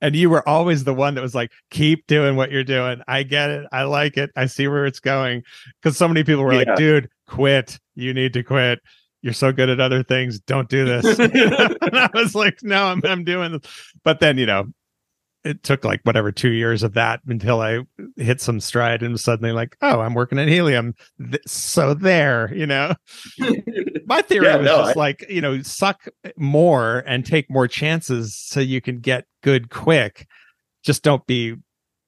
and you were always the one that was like, keep doing what you're doing. I get it. I like it. I see where it's going. Because so many people were yeah. like, dude, quit. You need to quit. You're so good at other things. Don't do this. (laughs) and I was like, no, I'm, I'm doing this. But then, you know, it took like whatever two years of that until I hit some stride and suddenly like, oh, I'm working at Helium. So there, you know, (laughs) my theory yeah, was no, just I... like, you know, suck more and take more chances so you can get good quick. Just don't be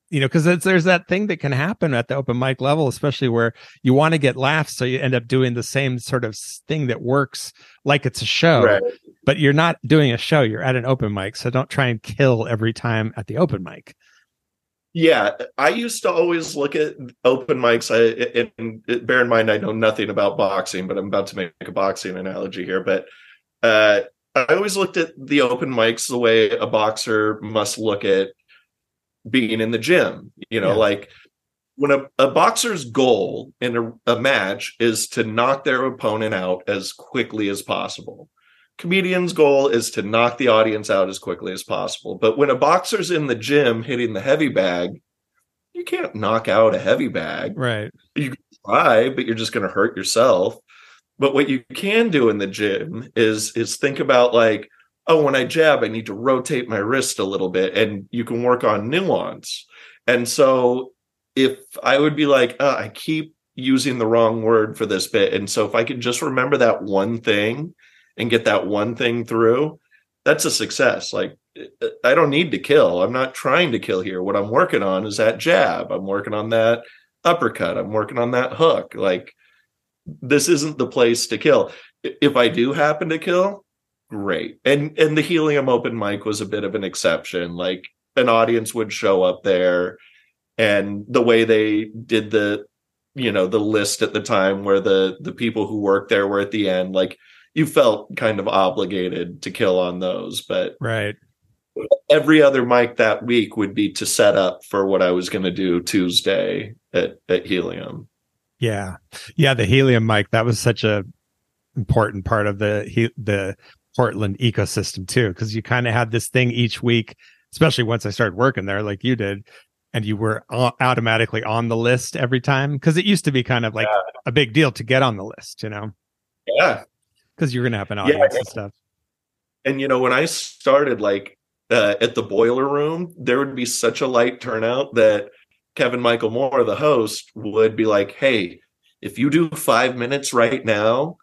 you know, because there's that thing that can happen at the open mic level, especially where you want to get laughs, so you end up doing the same sort of thing that works like it's a show, right. but you're not doing a show. You're at an open mic, so don't try and kill every time at the open mic. Yeah, I used to always look at open mics. I, and bear in mind, I know nothing about boxing, but I'm about to make a boxing analogy here. But uh, I always looked at the open mics the way a boxer must look at being in the gym. You know, yeah. like when a, a boxer's goal in a, a match is to knock their opponent out as quickly as possible. Comedian's goal is to knock the audience out as quickly as possible. But when a boxer's in the gym hitting the heavy bag, you can't knock out a heavy bag. Right. You can try, but you're just going to hurt yourself. But what you can do in the gym is is think about like, oh, when I jab, I need to rotate my wrist a little bit, and you can work on nuance. And so, if I would be like, oh, I keep using the wrong word for this bit, and so if I could just remember that one thing and get that one thing through, that's a success. Like, I don't need to kill. I'm not trying to kill here. What I'm working on is that jab. I'm working on that uppercut. I'm working on that hook. Like, this isn't the place to kill. If I do happen to kill, great. And and the helium open mic was a bit of an exception. Like an audience would show up there and the way they did the you know the list at the time where the the people who worked there were at the end like you felt kind of obligated to kill on those but right every other mic that week would be to set up for what I was going to do Tuesday at at Helium. Yeah. Yeah, the Helium mic that was such a important part of the the Portland ecosystem too, because you kind of had this thing each week, especially once I started working there, like you did, and you were automatically on the list every time. Because it used to be kind of like yeah. a big deal to get on the list, you know? Yeah, because you're gonna have an audience yeah, and stuff. And you know, when I started, like uh, at the boiler room, there would be such a light turnout that Kevin Michael Moore, the host, would be like, "Hey, if you do five minutes right now,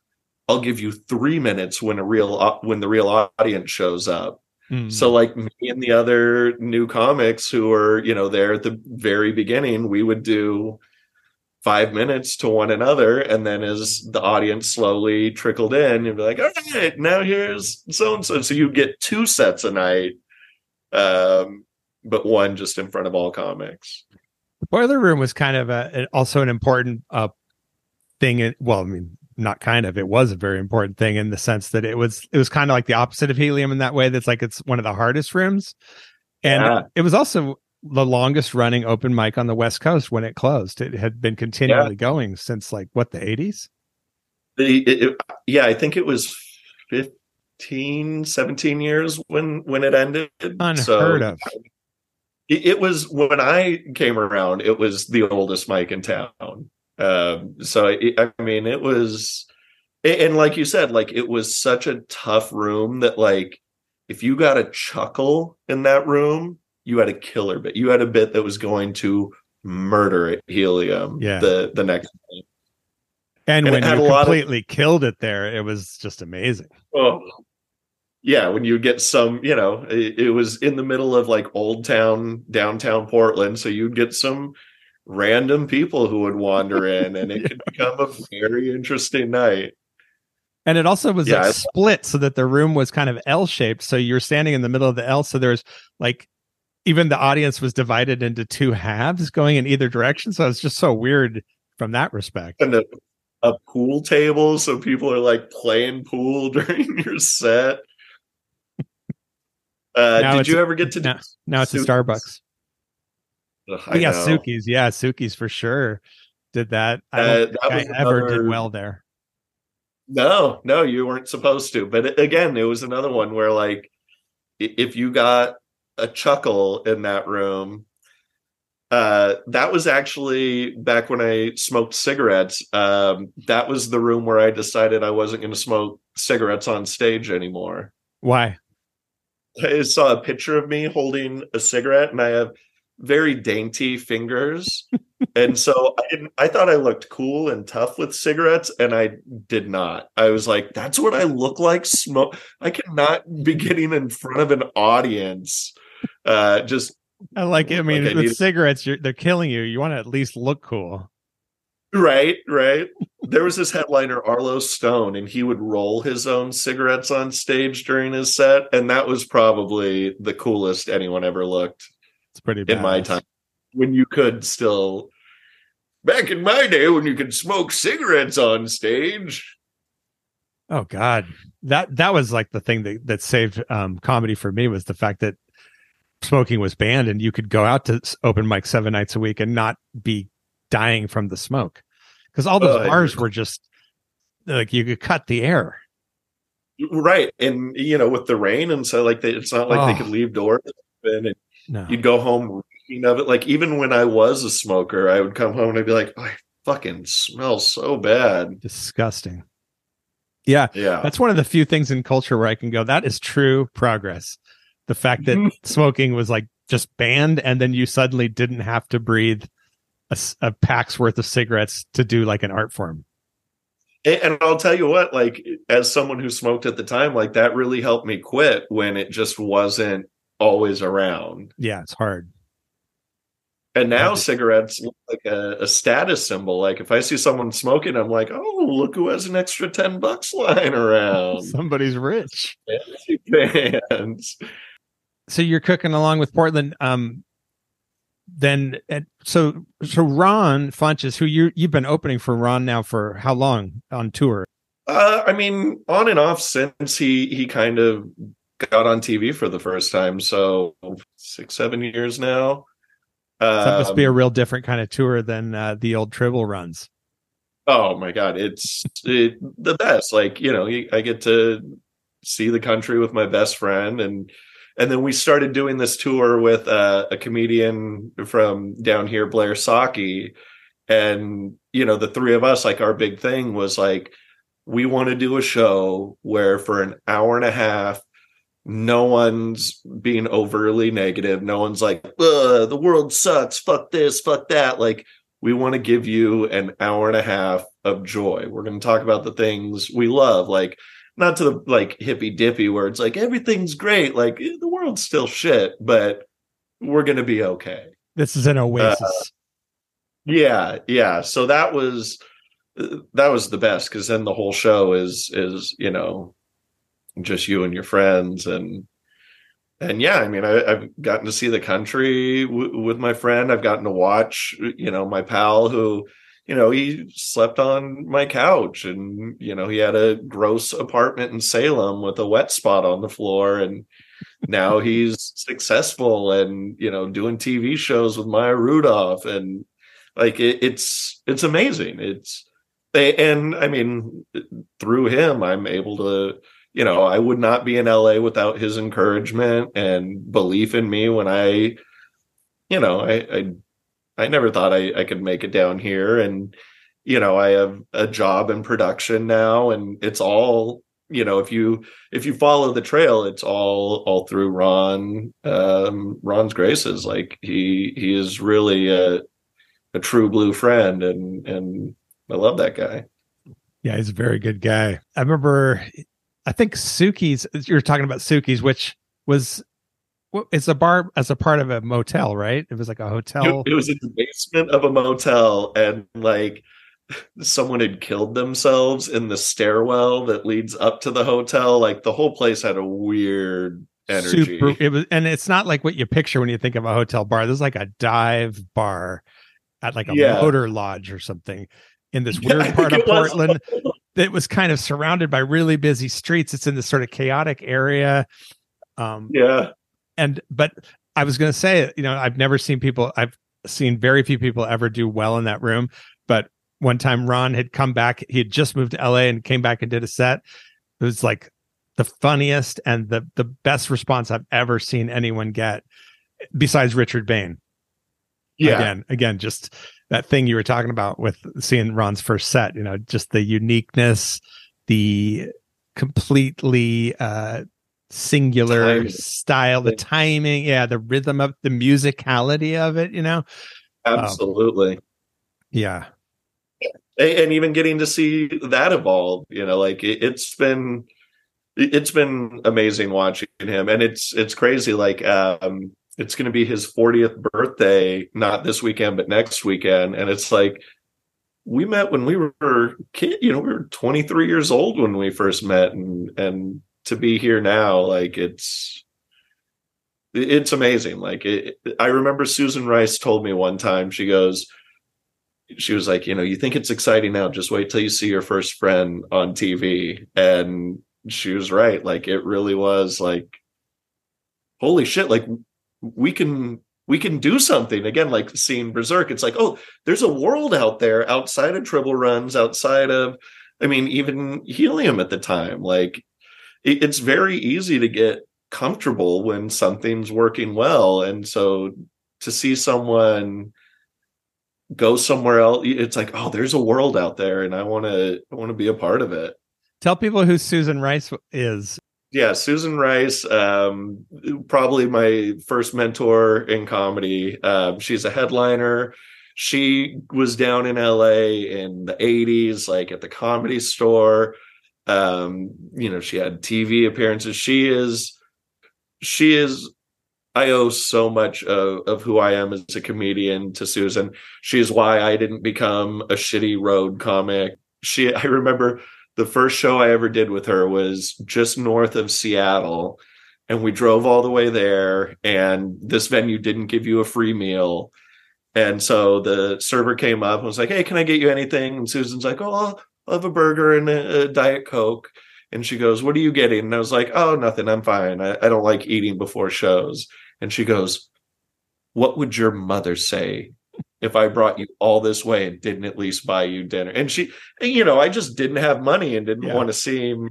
I'll give you three minutes when a real when the real audience shows up." Mm. So, like me and the other new comics who are, you know, there at the very beginning, we would do five minutes to one another. And then as the audience slowly trickled in, you'd be like, all right, now here's so and so. So you get two sets a night, um, but one just in front of all comics. The boiler room was kind of a, also an important uh, thing. Well, I mean, not kind of, it was a very important thing in the sense that it was, it was kind of like the opposite of helium in that way. That's like, it's one of the hardest rooms. And yeah. it was also the longest running open mic on the West Coast when it closed. It had been continually yeah. going since like what the 80s? The it, it, yeah, I think it was 15 17 years when when it ended. Unheard so, of. It, it, was when I came around, it was the oldest mic in town. Um, so I I mean, it was and like you said, like it was such a tough room that like if you got a chuckle in that room, you had a killer bit. You had a bit that was going to murder at Helium yeah. the the next day. And, and when you completely of, killed it there, it was just amazing. Oh, yeah. When you get some, you know, it, it was in the middle of like Old Town, downtown Portland, so you'd get some random people who would wander (laughs) in, and it could become a very interesting night. And it also was yeah, like split so that the room was kind of L shaped. So you're standing in the middle of the L. So there's like even the audience was divided into two halves going in either direction. So it's just so weird from that respect. And a, a pool table, so people are like playing pool (laughs) during your set. Uh, did you ever get to now, now it's a Starbucks. Ugh, yeah, know. Suki's. Yeah, Suki's for sure did that. I uh, that I ever did well there. No, no, you weren't supposed to. But again, it was another one where like if you got a chuckle in that room. Uh, that was actually back when I smoked cigarettes. Um, that was the room where I decided I wasn't going to smoke cigarettes on stage anymore. Why? I saw a picture of me holding a cigarette, and I have very dainty fingers, and so I didn't. I thought I looked cool and tough with cigarettes, and I did not. I was like, "That's what I look like." Smoke. I cannot be getting in front of an audience uh, just I like. I mean, like with cigarettes, they're killing you. You want to at least look cool. Right, right. There was this headliner, Arlo Stone, and he would roll his own cigarettes on stage during his set. And that was probably the coolest anyone ever looked. It's pretty badass. in my time. When you could still back in my day when you could smoke cigarettes on stage. Oh God. That that was like the thing that, that saved um, comedy for me was the fact that smoking was banned and you could go out to open mic seven nights a week and not be dying from the smoke because all those uh, bars were just like you could cut the air right and you know with the rain and so like they, it's not like oh. they could leave doors open and no. you'd go home reeking of it. Like even when i was a smoker i would come home and i'd be like oh, i fucking smell so bad. Disgusting. Yeah yeah. that's one of the few things in culture where i can go that is true progress. The fact that (laughs) smoking was like just banned and then you suddenly didn't have to breathe a, a pack's worth of cigarettes to do like an art form. And I'll tell you what, like as someone who smoked at the time, like that really helped me quit when it just wasn't always around. Yeah, it's hard. And now cigarettes look like a, a, status symbol. Like if I see someone smoking, I'm like, oh, look who has an extra 10 bucks lying (laughs) around. Somebody's rich. Fans so you're cooking along with Portland. Um, then so so Ron Funches, who you you've been opening for Ron now for how long on tour? Uh, I mean, on and off since he he kind of got on TV for the first time. So six seven years now. Um, that must be a um, real different kind of tour than uh, the old Tribble runs. Oh my god, it's it, the best. Like you know, I get to see the country with my best friend and and then we started doing this tour with uh, a comedian from down here, Blair Socci, and you know the three of us. Like our big thing was like we want to do a show where for an hour and a half no one's being overly negative. No one's like, the world sucks. Fuck this, fuck that. Like, we want to give you an hour and a half of joy. We're going to talk about the things we love, like not to the like hippy dippy where it's like everything's great, like eh, the world's still shit, but we're going to be okay. This is an oasis. Uh, yeah, yeah. So that was that was the best because then the whole show is is you know just you and your friends and and yeah i mean I, have gotten to see the country w- with my friend. I've gotten to watch you know my pal who you know he slept on my couch and you know he had a gross apartment in salem with a wet spot on the floor and now (laughs) he's successful and you know doing tv shows with maya rudolph and like it, it's it's amazing. It's they and I mean, through him, I'm able to, you know, I would not be in LA without his encouragement and belief in me when I, you know, I, I, I never thought I, I could make it down here. And, you know, I have a job in production now and it's all, you know, if you, if you follow the trail, it's all, all through Ron, um, Ron's graces. Like he, he is really a, a true blue friend and, and, I love that guy. Yeah, he's a very good guy. I remember, I think Suki's. You're talking about Suki's, which was it's a bar as a part of a motel, right? It was like a hotel. It, it was in the basement of a motel, and like someone had killed themselves in the stairwell that leads up to the hotel. Like the whole place had a weird energy. Super, it was, and it's not like what you picture when you think of a hotel bar. This is like a dive bar at like a yeah. motor lodge or something in this weird yeah, part of Portland (laughs) that was kind of surrounded by really busy streets. It's in this sort of chaotic area. Um, yeah. And, but I was going to say, you know, I've never seen people, I've seen very few people ever do well in that room. But one time Ron had come back, he had just moved to LA and came back and did a set. It was like the funniest and the, the best response I've ever seen anyone get besides Richard Bain. Yeah. Again, again, just that thing you were talking about with seeing Ron's first set, you know, just the uniqueness, the completely uh singular style, the timing, yeah, the rhythm of the musicality of it, you know. Absolutely. Um, yeah. And even getting to see that evolve, you know, like it, it's been it's been amazing watching him and it's it's crazy like um it's going to be his 40th birthday, not this weekend, but next weekend. And it's like, we met when we were kid, you know, we were 23 years old when we first met and, and to be here now, like it's, it's amazing. Like it, I remember Susan Rice told me one time, she goes, she was like, you know, you think it's exciting now, just wait till you see your first friend on TV. And she was right. Like it really was like, holy shit. Like we can we can do something. Again like seeing berserk it's like oh there's a world out there outside of triple runs outside of i mean even helium at the time. Like it, it's very easy to get comfortable when something's working well. And so to see someone go somewhere else it's like oh there's a world out there and i want to i want to be a part of it. Tell people who susan rice is yeah, Susan Rice, um, probably my first mentor in comedy. Um, she's a headliner. She was down in LA in the 80s, like at the comedy store. Um, you know, she had TV appearances. She is, she is, I owe so much of, of who I am as a comedian to Susan. She's why I didn't become a shitty road comic. She, I remember the first show I ever did with her was just north of Seattle. And we drove all the way there, and this venue didn't give you a free meal. And so the server came up and was like, Hey, can I get you anything? And Susan's like, Oh, I'll, have a burger and a, a, Diet Coke. And she goes, What are you getting? And I was like, Oh, nothing. I'm fine. I, I don't like eating before shows. And she goes, What would your mother say if I brought you all this way and didn't at least buy you dinner. And she, you know, I just didn't have money and didn't yeah. want to seem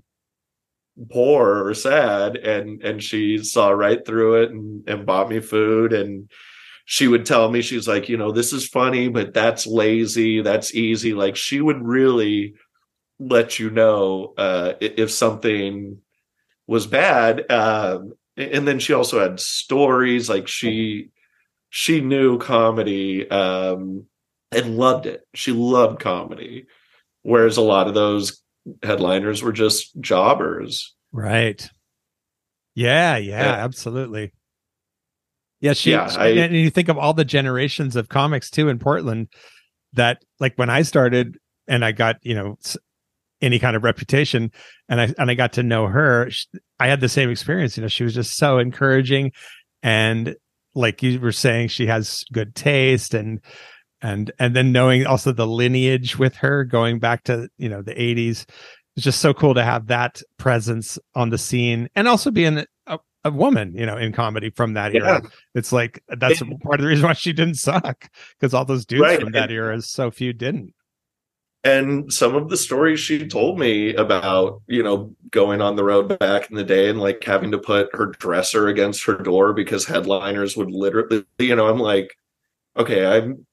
poor or sad. And and she saw right through it and, and bought me food. And she would tell me, she's like, you know, this is funny, but that's lazy, that's easy. Like she would really let you know uh if something was bad. Um, and then she also had stories like she she knew comedy um, and loved it. She loved comedy, whereas a lot of those headliners were just jobbers. Right. Yeah, yeah, yeah. absolutely. Yeah, she, yeah, I, and you think of all the generations of comics too in Portland that like when I started and I got, you know, any kind of reputation and I and I got to know her, I had the same experience, you know, she was just so encouraging and like you were saying she has good taste and and and then knowing also the lineage with her going back to, you know, the 80s it's just so cool to have that presence on the scene and also being a, a woman, you know, in comedy from that yeah. era. It's like that's and, part of the reason why she didn't suck because all those dudes right. from that era, so few didn't. And some of the stories she told me about, you know, going on the road back in the day and like having to put her dresser against her door because headliners would literally, you know, I'm like, okay, I'm,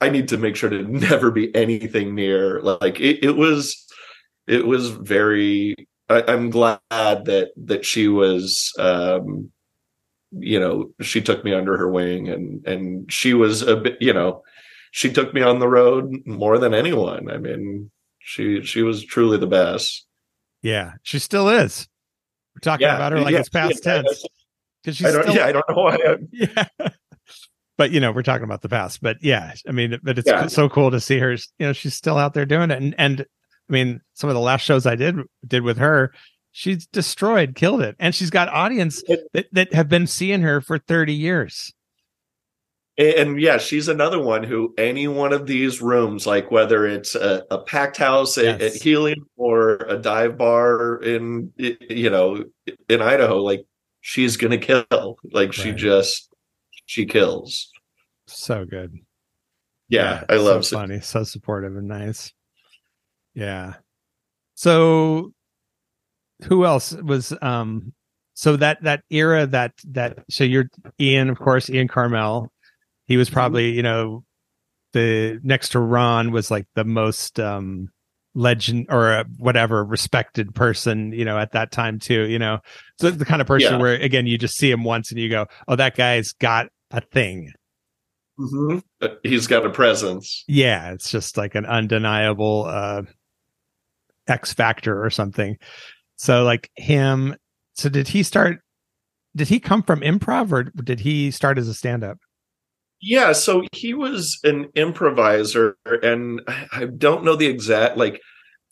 I need to make sure to (laughs) never be anything near. Like it, it was, it was very I, am glad that that she was um you know she took me under her wing and and she was a bit you know she took me on the road more than anyone. I mean she she was truly the best. Yeah she still is. We're talking yeah, about her like yeah, it's past yeah, tense. because she's I still, yeah i don't know why I'm... (laughs) yeah. But you know we're talking about the past but yeah i mean but it's so cool to see her you know she's still out there doing it. And and I mean, some of the last shows I did did with her, she's destroyed, killed it, and she's got audience that that have been seeing her for thirty years. And yeah, she's another one who any one of these rooms, like whether it's a, a packed house yes. at, at Helium or a dive bar in you know in Idaho, like she's gonna kill. Like right. she just she kills. So good. Yeah, yeah I love so funny, so supportive and nice. Yeah. So who else was um so that that era that that so you're Ian of course Ian Karmel he was mm-hmm. probably you know the next to Ron was like the most um legend or uh, whatever respected person you know at that time too you know so the kind of person yeah. where again you just see him once and you go oh that guy's got a thing mm-hmm. he's got a presence yeah it's just like an undeniable uh X Factor or something. So like him. So did he start? Did he come from improv or did he start as a stand up? Yeah, so he was an improviser, and I don't know the exact like.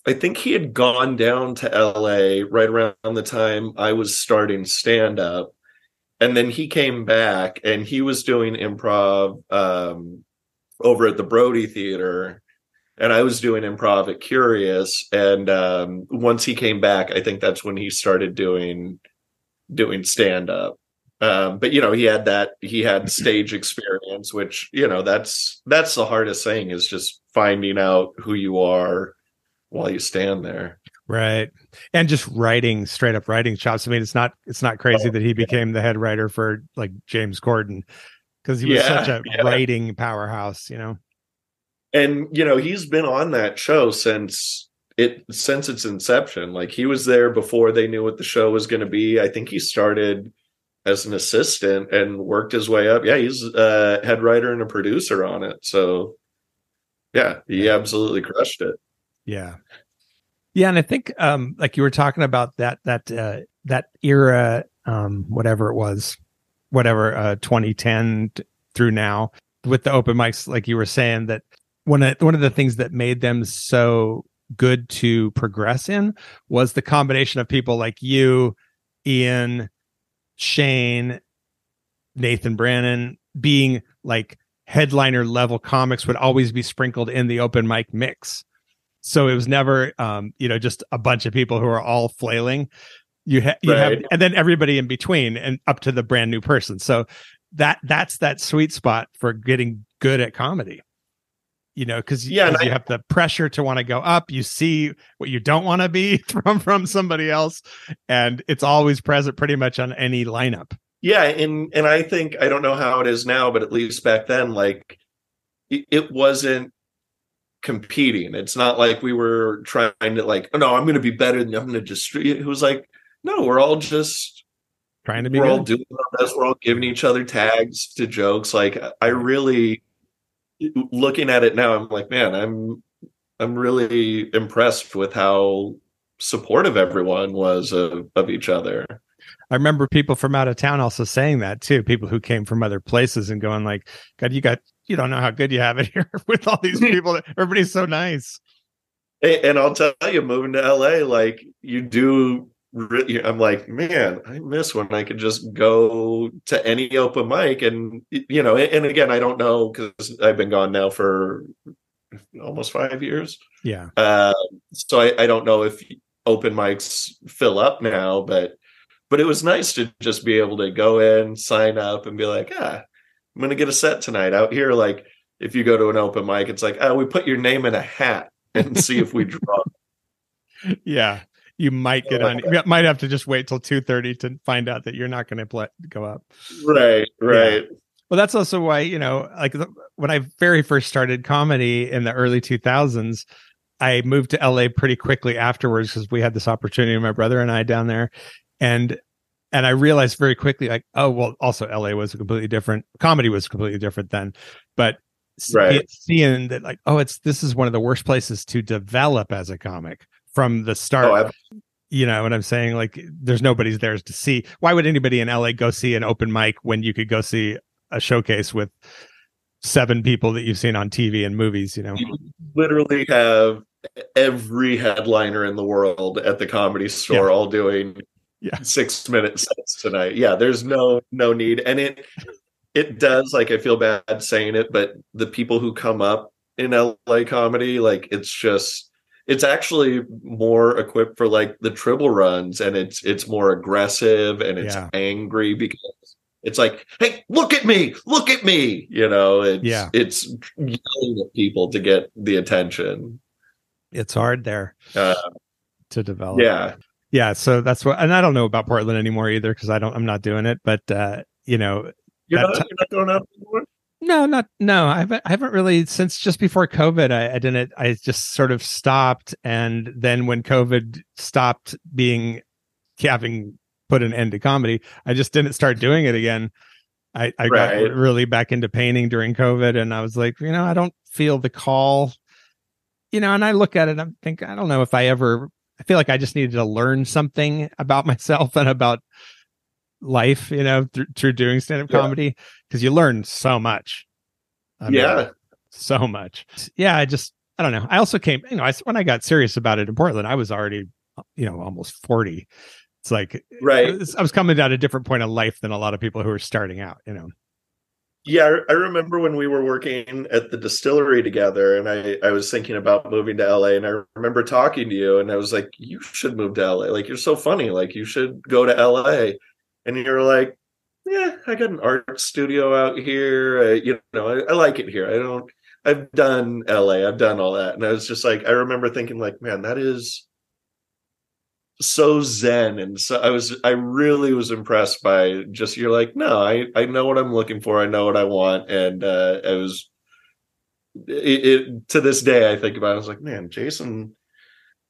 I think he had gone down to LA right around the time I was starting stand up. And then he came back and he was doing improv um, over at the Brody Theater and I was doing improv at Curious. And um, once he came back, I think that's when he started doing doing stand up. Um, but you know, he had that he had (laughs) stage experience, which you know that's that's the hardest thing is just finding out who you are while you stand there. Right. And just writing straight up writing chops. I mean, it's not it's not crazy oh, that he became yeah. the head writer for like James Corden because he was yeah, such a (laughs) yeah. writing powerhouse, you know and you know he's been on that show since it since its inception like he was there before they knew what the show was going to be i think he started as an assistant and worked his way up. Yeah he's a head writer and a producer on it. So yeah he absolutely crushed it. Yeah. Yeah and i think um like you were talking about that that uh that era um whatever it was whatever uh 2010 t- through now with the open mics like you were saying that one of one of the things that made them so good to progress in was the combination of people like you, Ian, Shane, Nathan Brannon being like headliner level comics would always be sprinkled in the open mic mix. So it was never um, you know, just a bunch of people who are all flailing. You, ha- you right. have and then everybody in between and up to the brand new person. So that that's that sweet spot for getting good at comedy you know because yeah, you I, have the pressure to want to go up you see what you don't want to be (laughs) from from somebody else and it's always present pretty much on any lineup yeah and and i think i don't know how it is now but at least back then like it, it wasn't competing it's not like we were trying to like oh no i'm going to be better than i'm going to just it was like no, we're all just trying to be we're good. all doing our best. We're all giving each other tags to jokes. Like I really, looking at it now, I'm like, man, I'm I'm really impressed with how supportive everyone was of, of each other. I remember people from out of town also saying that too. People who came from other places and going like, "God, you got you don't know how good you have it (laughs) here with all these (laughs) people. Everybody's so nice." And I'll tell you, moving to LA, like you do. I'm like, man, I miss when I could just go to any open mic, and you know, and again, I don't know because I've been gone now for almost five years. Yeah. Uh, so I, I don't know if open mics fill up now, but but it was nice to just be able to go in, sign up, and be like, ah, I'm gonna get a set tonight out here. Like if you go to an open mic, it's like, oh, we put your name in a hat and see if we (laughs) draw. Yeah. You might get on. You might have to just wait till two thirty to find out that you're not going to play go up. Right, right. Yeah. Well, that's also why you know, like when I very first started comedy in the early two thousands, I moved to LA pretty quickly afterwards because we had this opportunity, my brother and I down there, and and I realized very quickly, like, oh well, also LA was completely different. Comedy was completely different then, but right. seeing that, like, oh, it's this is one of the worst places to develop as a comic from the start. Oh, you know what I'm saying? Like, there's nobody's there to see. Why would anybody in LA go see an open mic when you could go see a showcase with seven people that you've seen on TV and movies? You know, you literally have every headliner in the world at the comedy store yeah. all doing yeah. six minute sets tonight. Yeah, there's no no need, and it it does. Like I feel bad saying it, but the people who come up in LA comedy, like it's just it's actually more equipped for like the triple runs and it's it's more aggressive and it's yeah. angry because it's like hey look at me look at me you know? It's yeah. it's yelling at people to get the attention. It's hard there uh, to develop. yeah. Yeah so that's what and i don't know about portland anymore either because i don't i'm not doing it but uh you know you're, not, t- you're not going out anymore no, not no. I haven't. I haven't really since just before COVID. I, I, didn't. I just sort of stopped, and then when COVID stopped being having put an end to comedy, I just didn't start doing it again. I, I right. got really back into painting during COVID, and I was like, you know, I don't feel the call. You know, and I look at it, I think I don't know if I ever. I feel like I just needed to learn something about (laughs) myself and about life, you know, th- through doing stand up yeah. comedy because you learn so much. I mean, yeah. So much. Yeah. I just, I don't know. I also came, you know, I, when I got serious about it in Portland, I was already, you know, almost 40. It's like, right. Uh, I was, I was coming at a different point of life than a lot of people who are starting out, you know. Yeah, I remember when we were working at the distillery together, and I, I was thinking about moving to LA, and I remember talking to you, and I was like, "You should move to LA. Like, you're so funny. Like, you should go to LA." And you're like, yeah, I got an art studio out here. Uh, you know, I, I, like it here. I don't. I've done LA. I've done all that, and I was just like, I remember thinking, like, man, that is so zen, and so I was. I really was impressed by just you're like, no, I I know what I'm looking for. I know what I want, and uh, I was. It, it to this day, I think about. it, I was like, man, Jason,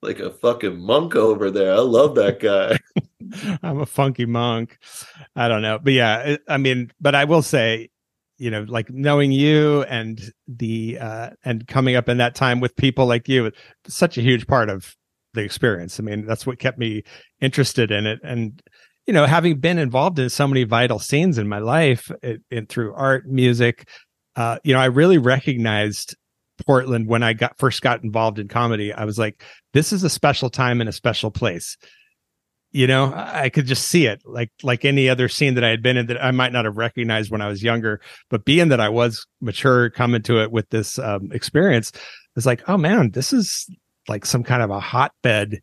like a fucking monk over there. I love that guy. (laughs) I'm a funky monk. I don't know. But yeah, I mean, but I will say, you know, like knowing you and the uh and coming up in that time with people like you, such a huge part of the experience. I mean, that's what kept me interested in it. And you know, having been involved in so many vital scenes in my life and through art, music, uh, you know, I really recognized Portland when I got first got involved in comedy. I was like, this is a special time and a special place you know i could just see it like like any other scene that i had been in that i might not have recognized when i was younger but being that i was mature coming to it with this um, experience it's like oh man this is like some kind of a hotbed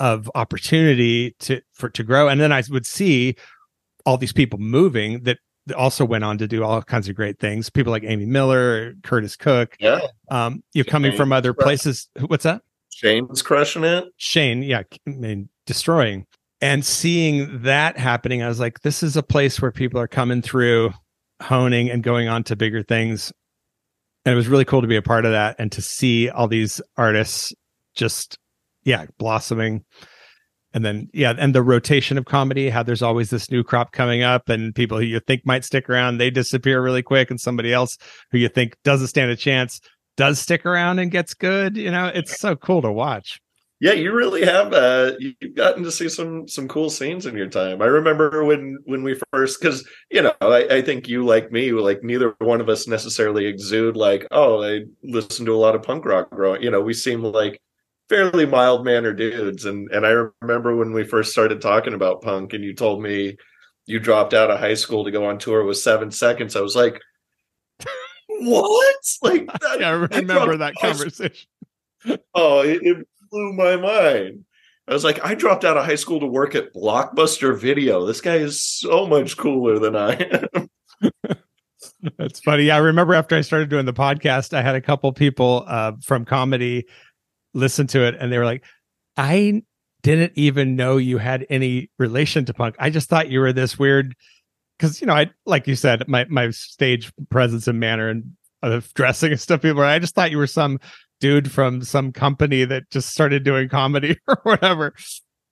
of opportunity to for to grow and then i would see all these people moving that also went on to do all kinds of great things. People like amy miller curtis cook. Yeah. Um you're coming from other places. What's that? Shane's crushing it. Shane yeah i mean destroying. And seeing that happening, I was like, this is a place where people are coming through, honing and going on to bigger things. And it was really cool to be a part of that and to see all these artists just, yeah, blossoming. And then yeah and the rotation of comedy how there's always this new crop coming up and people who you think might stick around they disappear really quick and somebody else who you think doesn't stand a chance does stick around and gets good you know? It's so cool to watch. Yeah you really have uh you've gotten to see some some cool scenes in your time. I remember when when we first because you know I, I think you like me like neither one of us necessarily exude like oh i listen to a lot of punk rock growing you know we seem like fairly mild mannered dudes. And and I remember when we first started talking about punk, and you told me you dropped out of high school to go on tour with Seven Seconds. I was like, what? (laughs) Like, that, yeah, I remember I that conversation. oh, it, it blew my mind. I was like, I dropped out of high school to work at Blockbuster Video. This guy is so much cooler than I am. (laughs) That's funny. Yeah, I remember after I started doing the podcast, I had a couple people uh, from comedy listened to it and they were like, I didn't even know you had any relation to punk. I just thought you were this weird because you know, I like you said, my my stage presence and manner and uh, dressing and stuff. People, I just thought you were some dude from some company that just started doing comedy (laughs) or whatever.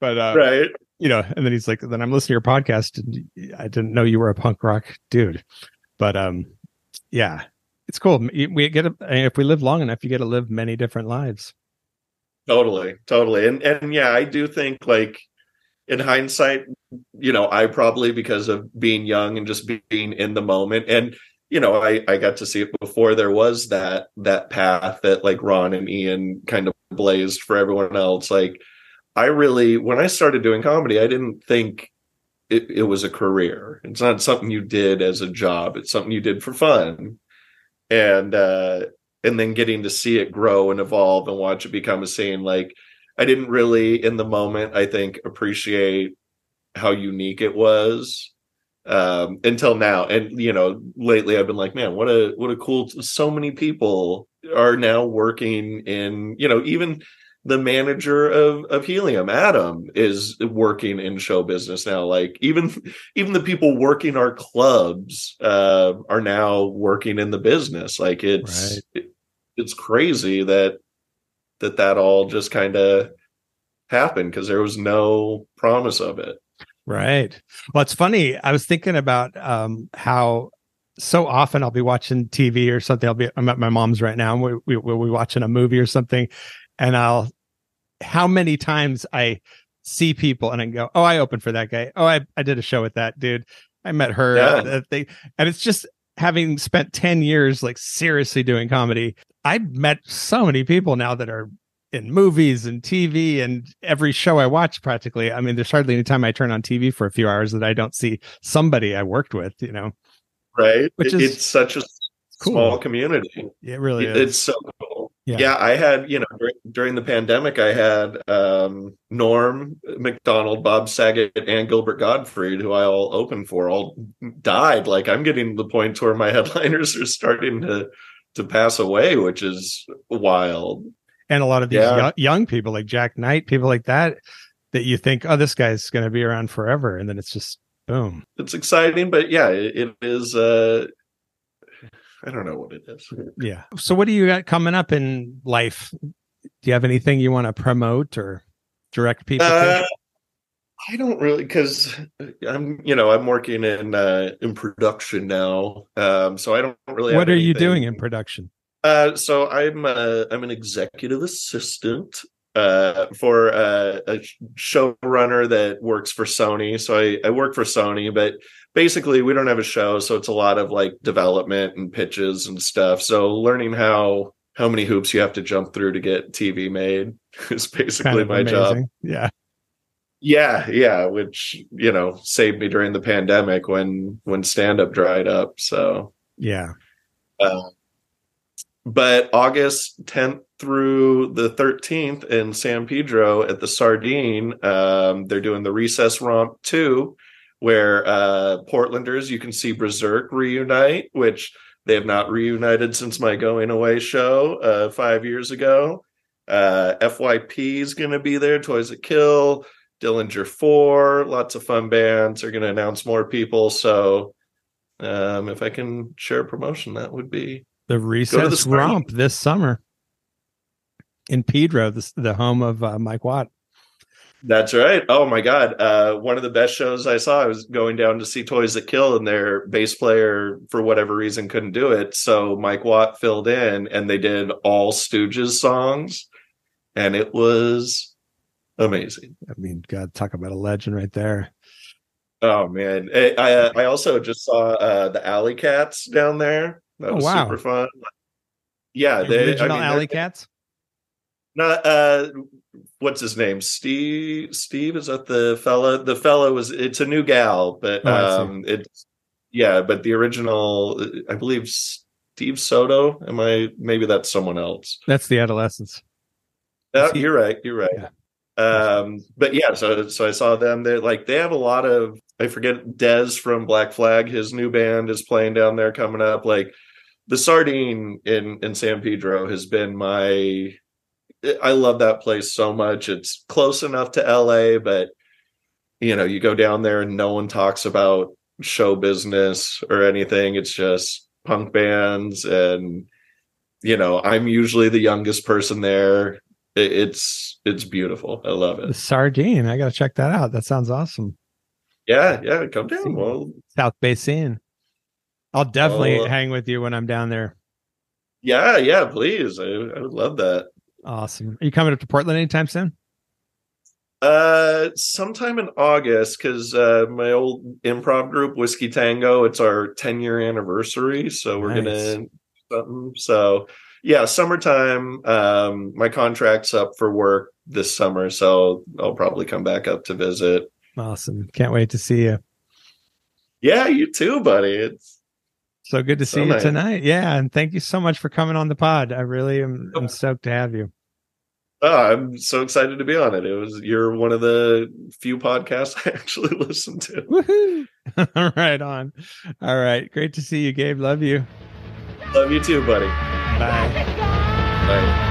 But uh, right, you know, and then he's like, then I'm listening to your podcast, and I didn't know you were a punk rock dude. But um, yeah, it's cool. We get a, if we live long enough, you get to live many different lives. Totally, totally. And and yeah, I do think like in hindsight, you know, I probably because of being young and just being in the moment and you know, I I got to see it before there was that that path that like Ron and Ian kind of blazed for everyone else. Like I really when I started doing comedy, I didn't think it, it was a career. It's not something you did as a job. It's something you did for fun. And uh and then getting to see it grow and evolve and watch it become a scene like i didn't really in the moment i think appreciate how unique it was um, until now. And you know lately i've been like man what a what a cool so many people are now working in you know even the manager of of helium adam is working in show business now like even even the people working our clubs uh, are now working in the business like it's right. it, it's crazy that that that all just kind of happened because there was no promise of it. Right. Well, it's funny. I was thinking about um, how so often I'll be watching TV or something. I'll be I'm at my mom's right now. And we, we we'll be watching a movie or something, and I'll how many times I see people and I go, "Oh, I opened for that guy. Oh, I I did a show with that dude. I met her." Yeah. Uh, thing. And it's just having spent 10 years like seriously doing comedy I've met so many people now that are in movies and TV and every show I watch practically. I mean, there's hardly any time I turn on TV for a few hours that I don't see somebody I worked with, you know. Right. Which is it's such a cool. small community. It really is. It's so cool. Yeah. yeah, I had, you know, during the pandemic, I had um, Norm Macdonald, Bob Saget, and Gilbert Gottfried, who I all opened for, all died. Like I'm getting to the point where my (laughs) headliners are starting to to pass away, which is wild. And a lot of these yeah. young, young people like Jak Knight, people like that, that you think, oh, this guy's going to be around forever, and then it's just boom. It's exciting, but yeah, it, it is. uh I don't know what it is. Yeah. So, what do you got coming up in life? Do you have anything you want to promote or direct people uh, to? I don't really because I'm you know I'm working in uh, in production now, um, so I don't really. What are anything. you doing in production? Uh, so I'm uh, I'm an executive assistant uh, for uh, a showrunner that works for Sony. So I, I work for Sony, but basically we don't have a show, so it's a lot of like development and pitches and stuff. So learning how how many hoops you have to jump through to get TV made (laughs) is basically kind of my amazing. job. Yeah. Yeah, yeah, which you know saved me during the pandemic when when stand up dried up. So yeah, uh, but August 10th through the 13th in San Pedro at the Sardine, um, they're doing the Recess Romp 2, where uh, Portlanders you can see Berserk reunite, which they have not reunited since my going away show uh, five years ago. Uh, FYP is going to be there, Toys that Kill. Dillinger 4, lots of fun bands are going to announce more people. So um, if I can share a promotion, that would be the Recess the Romp this summer in Pedro, the, the home of uh, Mike Watt. That's right. Oh my god! Uh, one of the best shows I saw. I was going down to see Toys That Kill, and their bass player, for whatever reason, couldn't do it. So Mike Watt filled in, and they did all Stooges songs, and it was amazing. I mean, God, talk about a legend right there. Oh man, I I, I also just saw uh, the Alley Cats down there. That Oh, was wow. super fun. Yeah, The they, original I mean, Alley Cats. Not uh, what's his name? Steve. Steve is that the fella? The fellow was. It's a new gal, but Oh, um, it's yeah. But the original, I believe, Steve Soto. Am I? Maybe that's someone else. That's the Adolescents. Uh, you're right. You're right. Yeah. Um, but yeah, so so I saw them. They're like they have a lot of. I forget Dez from Black Flag. His new band is playing down there coming up. Like the Sardine in in San Pedro has been my. I love that place so much. It's close enough to LA, but you know, you go down there and no one talks about show business or anything. It's just punk bands and you know, I'm usually the youngest person there. It's it's beautiful. I love it. Sardine. I got to check that out. That sounds awesome. Yeah, yeah, come down. Well, South Bay scene. I'll definitely Well, uh, hang with you when I'm down there. yeah, yeah, please. I, I would love that. Awesome. Are you coming up to Portland anytime soon? Uh, sometime in August, because uh, my old improv group, Whiskey Tango, it's our 10 year anniversary. So we're Nice. gonna something. So yeah, summertime. Um, my contract's up for work this summer, so I'll probably come back up to visit. Awesome. Can't wait to see you. Yeah, you too, buddy. It's So good to So see you nice. tonight. Yeah. And thank you so much for coming on the pod. I really am I'm stoked to have you. Oh, I'm so excited to be on it. It was you're one of the few podcasts (laughs) I actually listen to. Woohoo. (laughs) right on. All right. Great to see you, Gabe. Love you. Love you too, buddy. Bye. Bye.